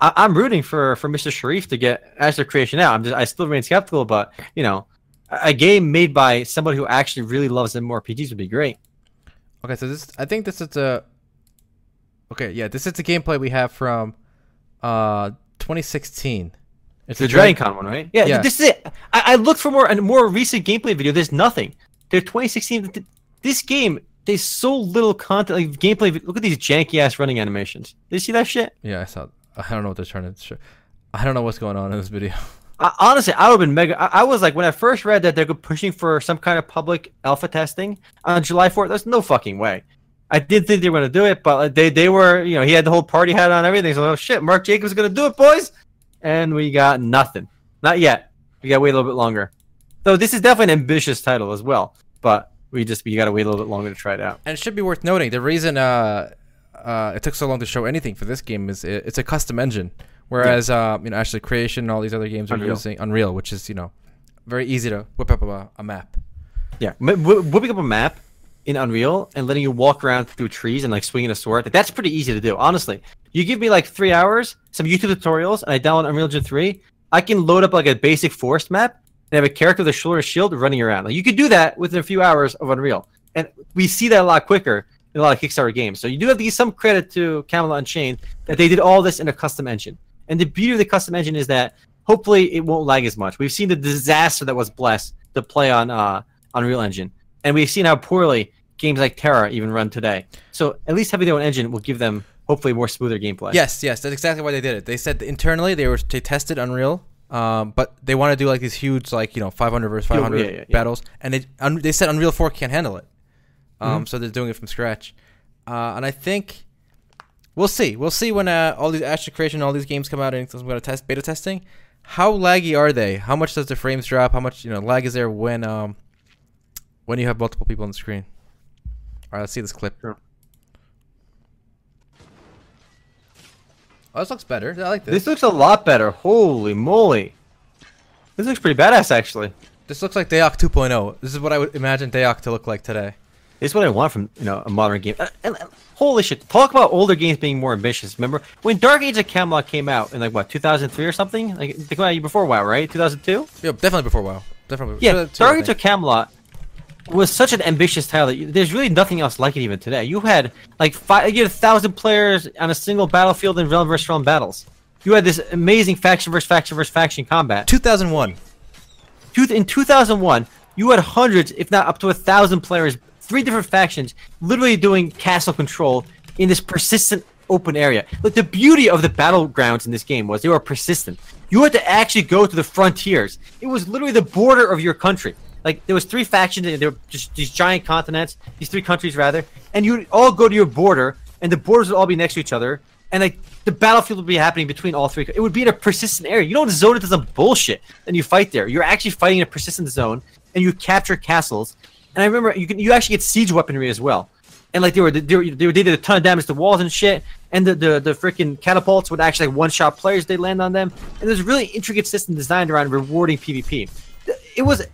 I, I'm rooting for for Mr. Sharif to get Ashes of Creation out. I'm just I still remain skeptical, but you know, a, a game made by somebody who actually really loves MMORPGs would be great. Okay, so this I think this is a Okay, yeah, this is the gameplay we have from uh 2016. It's The a Dragon Con one, right? Yeah, Yeah. this is it. I, I looked for more a more recent gameplay video. There's nothing. They're 2016. th- This game, there's so little content. Like gameplay. Look at these janky ass running animations. Did you see that shit? Yeah, I saw. I don't know what they're trying to show. I don't know what's going on in this video. <laughs> I, honestly, I would have been mega. I, I was like, when I first read that they're pushing for some kind of public alpha testing on July 4th, there's no fucking way. I did think they were going to do it, but they they were, you know, he had the whole party hat on, everything. So, oh shit, Mark Jacobs is going to do it, boys. And we got nothing. Not yet. We got to wait a little bit longer. Though this is definitely an ambitious title as well, but we just we got to wait a little bit longer to try it out. And it should be worth noting the reason uh, uh, it took so long to show anything for this game is it, it's a custom engine, whereas uh, you know Ashes of Creation and all these other games are Unreal. using Unreal, which is you know very easy to whip up a, a map. Yeah, wh- whipping up a map in Unreal and letting you walk around through trees and like swinging a sword. like, That's pretty easy to do, honestly. You give me like three hours, some YouTube tutorials, and I download Unreal Engine 3. I can load up like a basic forest map and have a character with a shoulder shield running around. Like you could do that within a few hours of Unreal, and we see that a lot quicker in a lot of Kickstarter games. So you do have to give some credit to Camelot Unchained that they did all this in a custom engine. And the beauty of the custom engine is that hopefully it won't lag as much. We've seen the disaster that was Bless to play on uh, Unreal Engine, and we've seen how poorly games like TERA even run today. So at least having their own engine will give them hopefully more smoother gameplay. Yes, yes, that's exactly why they did it. They said internally they were they tested Unreal, um, but they want to do like these huge like you know 500 versus 500 yeah, yeah, yeah. battles, and they un- they said Unreal 4 can't handle it, Mm-hmm. um, so they're doing it from scratch, uh, and I think we'll see. We'll see when uh, all these Ashes of Creation, all these games come out and we're gonna test beta testing. How laggy are they? How much does the frames drop? How much you know lag is there when um when you have multiple people on the screen? All right, let's see this clip. Sure. Oh, this looks better. I like this. This looks a lot better. Holy moly. This looks pretty badass actually. This looks like DAoC 2.0. This is what I would imagine DAoC to look like today. This is what I want from you know a modern game. Uh, and, holy shit! Talk about older games being more ambitious. Remember when Dark Age of Camelot came out in like what 2003 or something? Like they came out before WoW, right? 2002. Yeah, definitely before WoW. Definitely. Yeah, two- two, I Dark Age of Camelot was such an ambitious title that you, there's really nothing else like it even today. You had like five, you had a thousand players on a single battlefield in realm versus realm battles. You had this amazing faction versus faction versus faction combat. 2001. Two- in 2001, you had hundreds, if not up to a thousand players, three different factions, literally doing castle control in this persistent open area. Look, the beauty of the battlegrounds in this game was they were persistent. You had to actually go to the frontiers. It was literally the border of your country. Like there was three factions, and there were just these giant continents, these three countries rather, and you all go to your border, and the borders would all be next to each other, and like the battlefield would be happening between all three. It would be in a persistent area. You don't zone into some bullshit, and you fight there. You're actually fighting in a persistent zone, and you capture castles. And I remember you can you actually get siege weaponry as well, and like they, were, they, were, they did a ton of damage to walls and shit. And the the, the freaking catapults would actually like one shot players they land on them. And there's a really intricate system designed around rewarding PvP. It was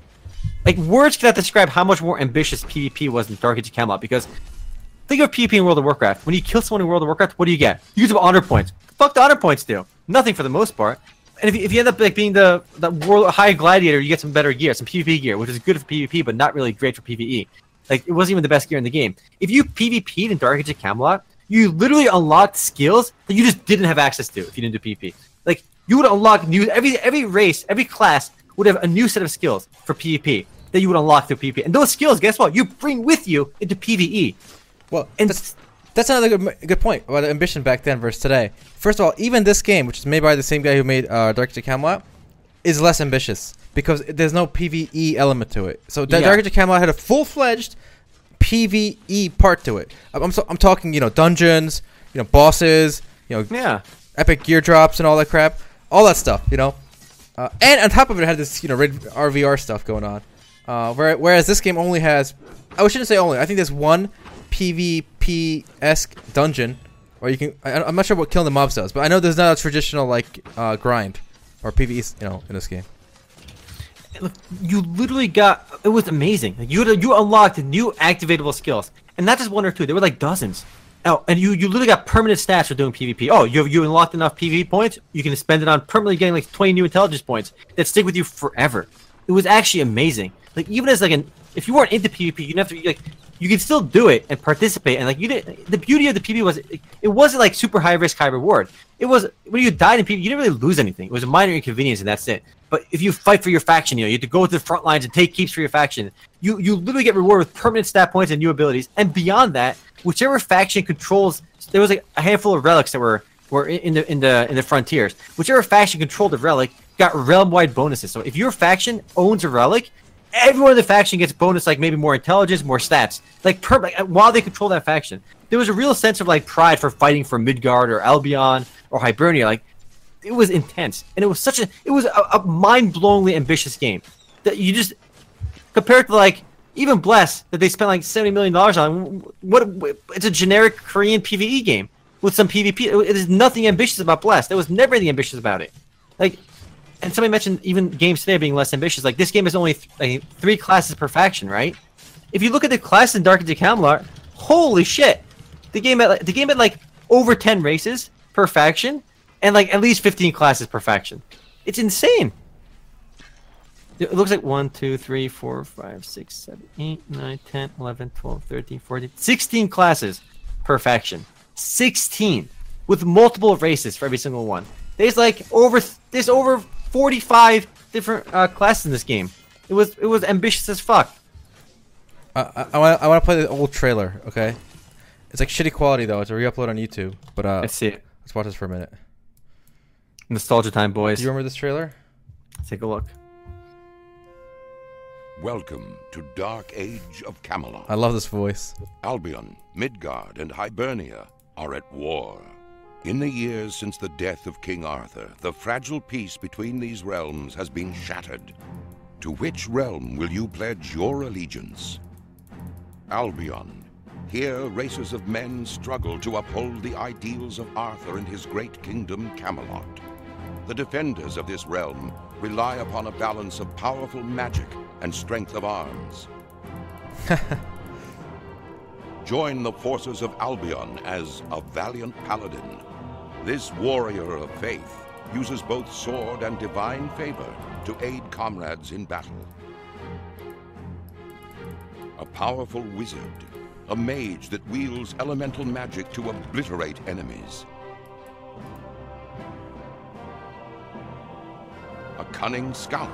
like words cannot describe how much more ambitious PvP was in Dark Age of Camelot because think of PvP in World of Warcraft. When you kill someone in World of Warcraft, what do you get? You get some honor points. Fuck the honor points do? Nothing for the most part. And if you, if you end up like being the the world high gladiator, you get some better gear, some PvP gear, which is good for PvP but not really great for PvE. Like it wasn't even the best gear in the game. If you PvP'd in Dark Age of Camelot, you literally unlocked skills that you just didn't have access to if you didn't do PvP. Like you would unlock new every every race, every class would have a new set of skills for PvP that you would unlock through PvP. And those skills, guess what? You bring with you into PvE. Well, And that's, that's another good, good point about ambition back then versus today. First of all, even this game, which is made by the same guy who made uh, Dark Age of Camelot, is less ambitious because there's no PVE element to it. So Yeah. Dark Age of Camelot had a full fledged PVE part to it. I'm I'm, so, I'm talking, you know, dungeons, you know, bosses, you know, yeah. epic gear drops and all that crap, all that stuff, you know. Uh, and on top of it, it had this, you know, red RVR stuff going on. Uh, whereas this game only has, I shouldn't say only. I think there's one PvP esque dungeon, where you can. I, I'm not sure what killing the mobs does, but I know there's not a traditional like uh, grind or PvE, you know, in this game. Look, you literally got it was amazing. You you unlocked new activatable skills, and not just one or two. There were like dozens. Oh, and you you literally got permanent stats for doing PvP. Oh, you you unlocked enough PvP points, you can spend it on permanently getting like 20 new intelligence points that stick with you forever. It was actually amazing. Like even as like an if you weren't into PvP, you have to like you could still do it and participate. And like you did, the beauty of the PvP was it, wasn't like super high risk, high reward. It was when you died in PvP, you didn't really lose anything. It was a minor inconvenience, and that's it. But if you fight for your faction, you know you have to go to the front lines and take keeps for your faction. You you literally get rewarded with permanent stat points and new abilities. And beyond that, whichever faction controls, there was like a handful of relics that were were in the in the in the frontiers. Whichever faction controlled the relic got realm wide bonuses. So if your faction owns a relic, everyone in the faction gets bonus like maybe more intelligence, more stats. Like per like, uh, while they control that faction, there was a real sense of like pride for fighting for Midgard or Albion or Hibernia. Like it was intense, and it was such a it was a, a mind blowingly ambitious game that you just compared to like even Bless that they spent like seventy million dollars on. What it's a generic Korean PVE game with some PvP. It is nothing ambitious about Bless. There was never anything ambitious about it. Like and somebody mentioned even games today being less ambitious. Like this game is only th- like, three classes per faction, right? If you look at the class in Dark of Camelot, holy shit, the game at the game had like over ten races per faction, and like at least fifteen classes per faction. It's insane. It looks like 1, 2, 3, 4, 5, 6, 7, 8, 9, 10, 11, 12, 13, 14, 16 classes per faction. 16 with multiple races for every single one. There's like over there's over 45 different uh, classes in this game. It was it was ambitious as fuck. Uh, I, I want I want to play the old trailer. Okay, it's like shitty quality though. It's a re-upload on YouTube. But uh, Let's see it. let's watch this for a minute. Nostalgia time, boys. Do you remember this trailer? Let's take a look. Welcome to Dark Age of Camelot. I love this voice. Albion, Midgard, and Hibernia are at war. In the years since the death of King Arthur, the fragile peace between these realms has been shattered. To which realm will you pledge your allegiance? Albion. Here, races of men struggle to uphold the ideals of Arthur and his great kingdom, Camelot. The defenders of this realm rely upon a balance of powerful magic and strength of arms. <laughs> Join the forces of Albion as a valiant paladin. This warrior of faith uses both sword and divine favor to aid comrades in battle. A powerful wizard, a mage that wields elemental magic to obliterate enemies. A cunning scout,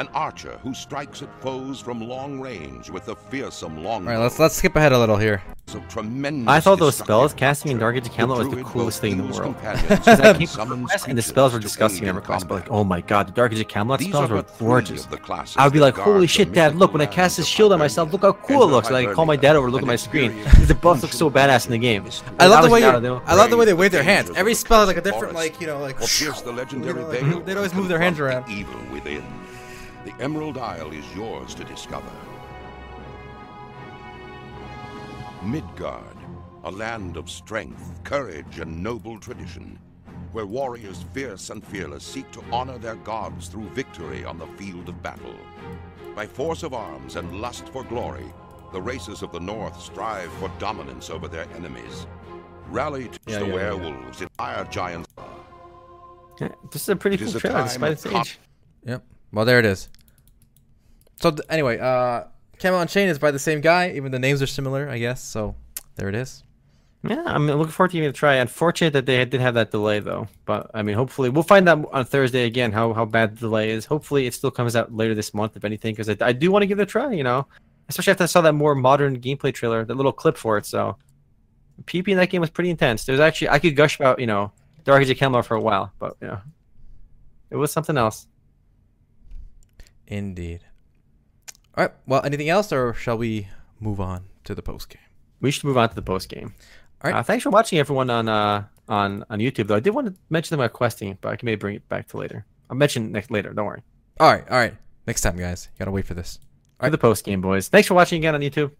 an archer who strikes at foes from long range with a fearsome long. All right, let's let's skip ahead a little here. Of tremendous I thought those spells casting in nature. Dark Age of Camelot was the coolest thing in the world. <laughs> I and came summons across and the spells were disgusting aid in in class, but like, oh my god, the Dark Age of Camelot These spells are were gorgeous. of the classes I would be like, holy shit, Dad, look, when I cast this shield on myself, look how cool it looks. And I call my dad over, look at my screen. The buff looks so badass in the game. I love the way you. I love the way they wave their hands. Every spell is like a different, like you know, like. Or pierce the legendary You know, like, veil they'd always move their hands around. the Evil within. The Emerald Isle is yours to discover. Midgard, a land of strength, courage, and noble tradition, where warriors fierce and fearless seek to honor their gods through victory on the field of battle. By force of arms and lust for glory, the races of the North strive for dominance over their enemies. Rally to Yeah, the yeah, yeah, yeah. werewolves in fire giants. Yeah, This is a pretty It is cool a trailer time despite of its com- age. Yep. Well, there it is. So th- anyway, uh, Camel Chain is by the same guy, even the names are similar, I guess. So there it is. Yeah, I'm looking forward to giving it a try. Unfortunate that they did have that delay though, but I mean, hopefully we'll find out on Thursday again how how bad the delay is. Hopefully it still comes out later this month, if anything, because I, I do want to give it a try. You know, especially after I saw that more modern gameplay trailer, that little clip for it. So PP in that game was pretty intense. There's actually I could gush about you know Dark Age of Camelot for a while, but you know, it was something else. Indeed. All right. Well, anything else, or shall we move on to the post game? We should move on to the post game. All right. Uh, thanks for watching, everyone on uh on on YouTube. Though I did want to mention them about questing, but I can maybe bring it back to later. I'll mention next later. Don't worry. All right. All right. Next time, guys. You gotta wait for this. To the post game, boys. Thanks for watching again on YouTube.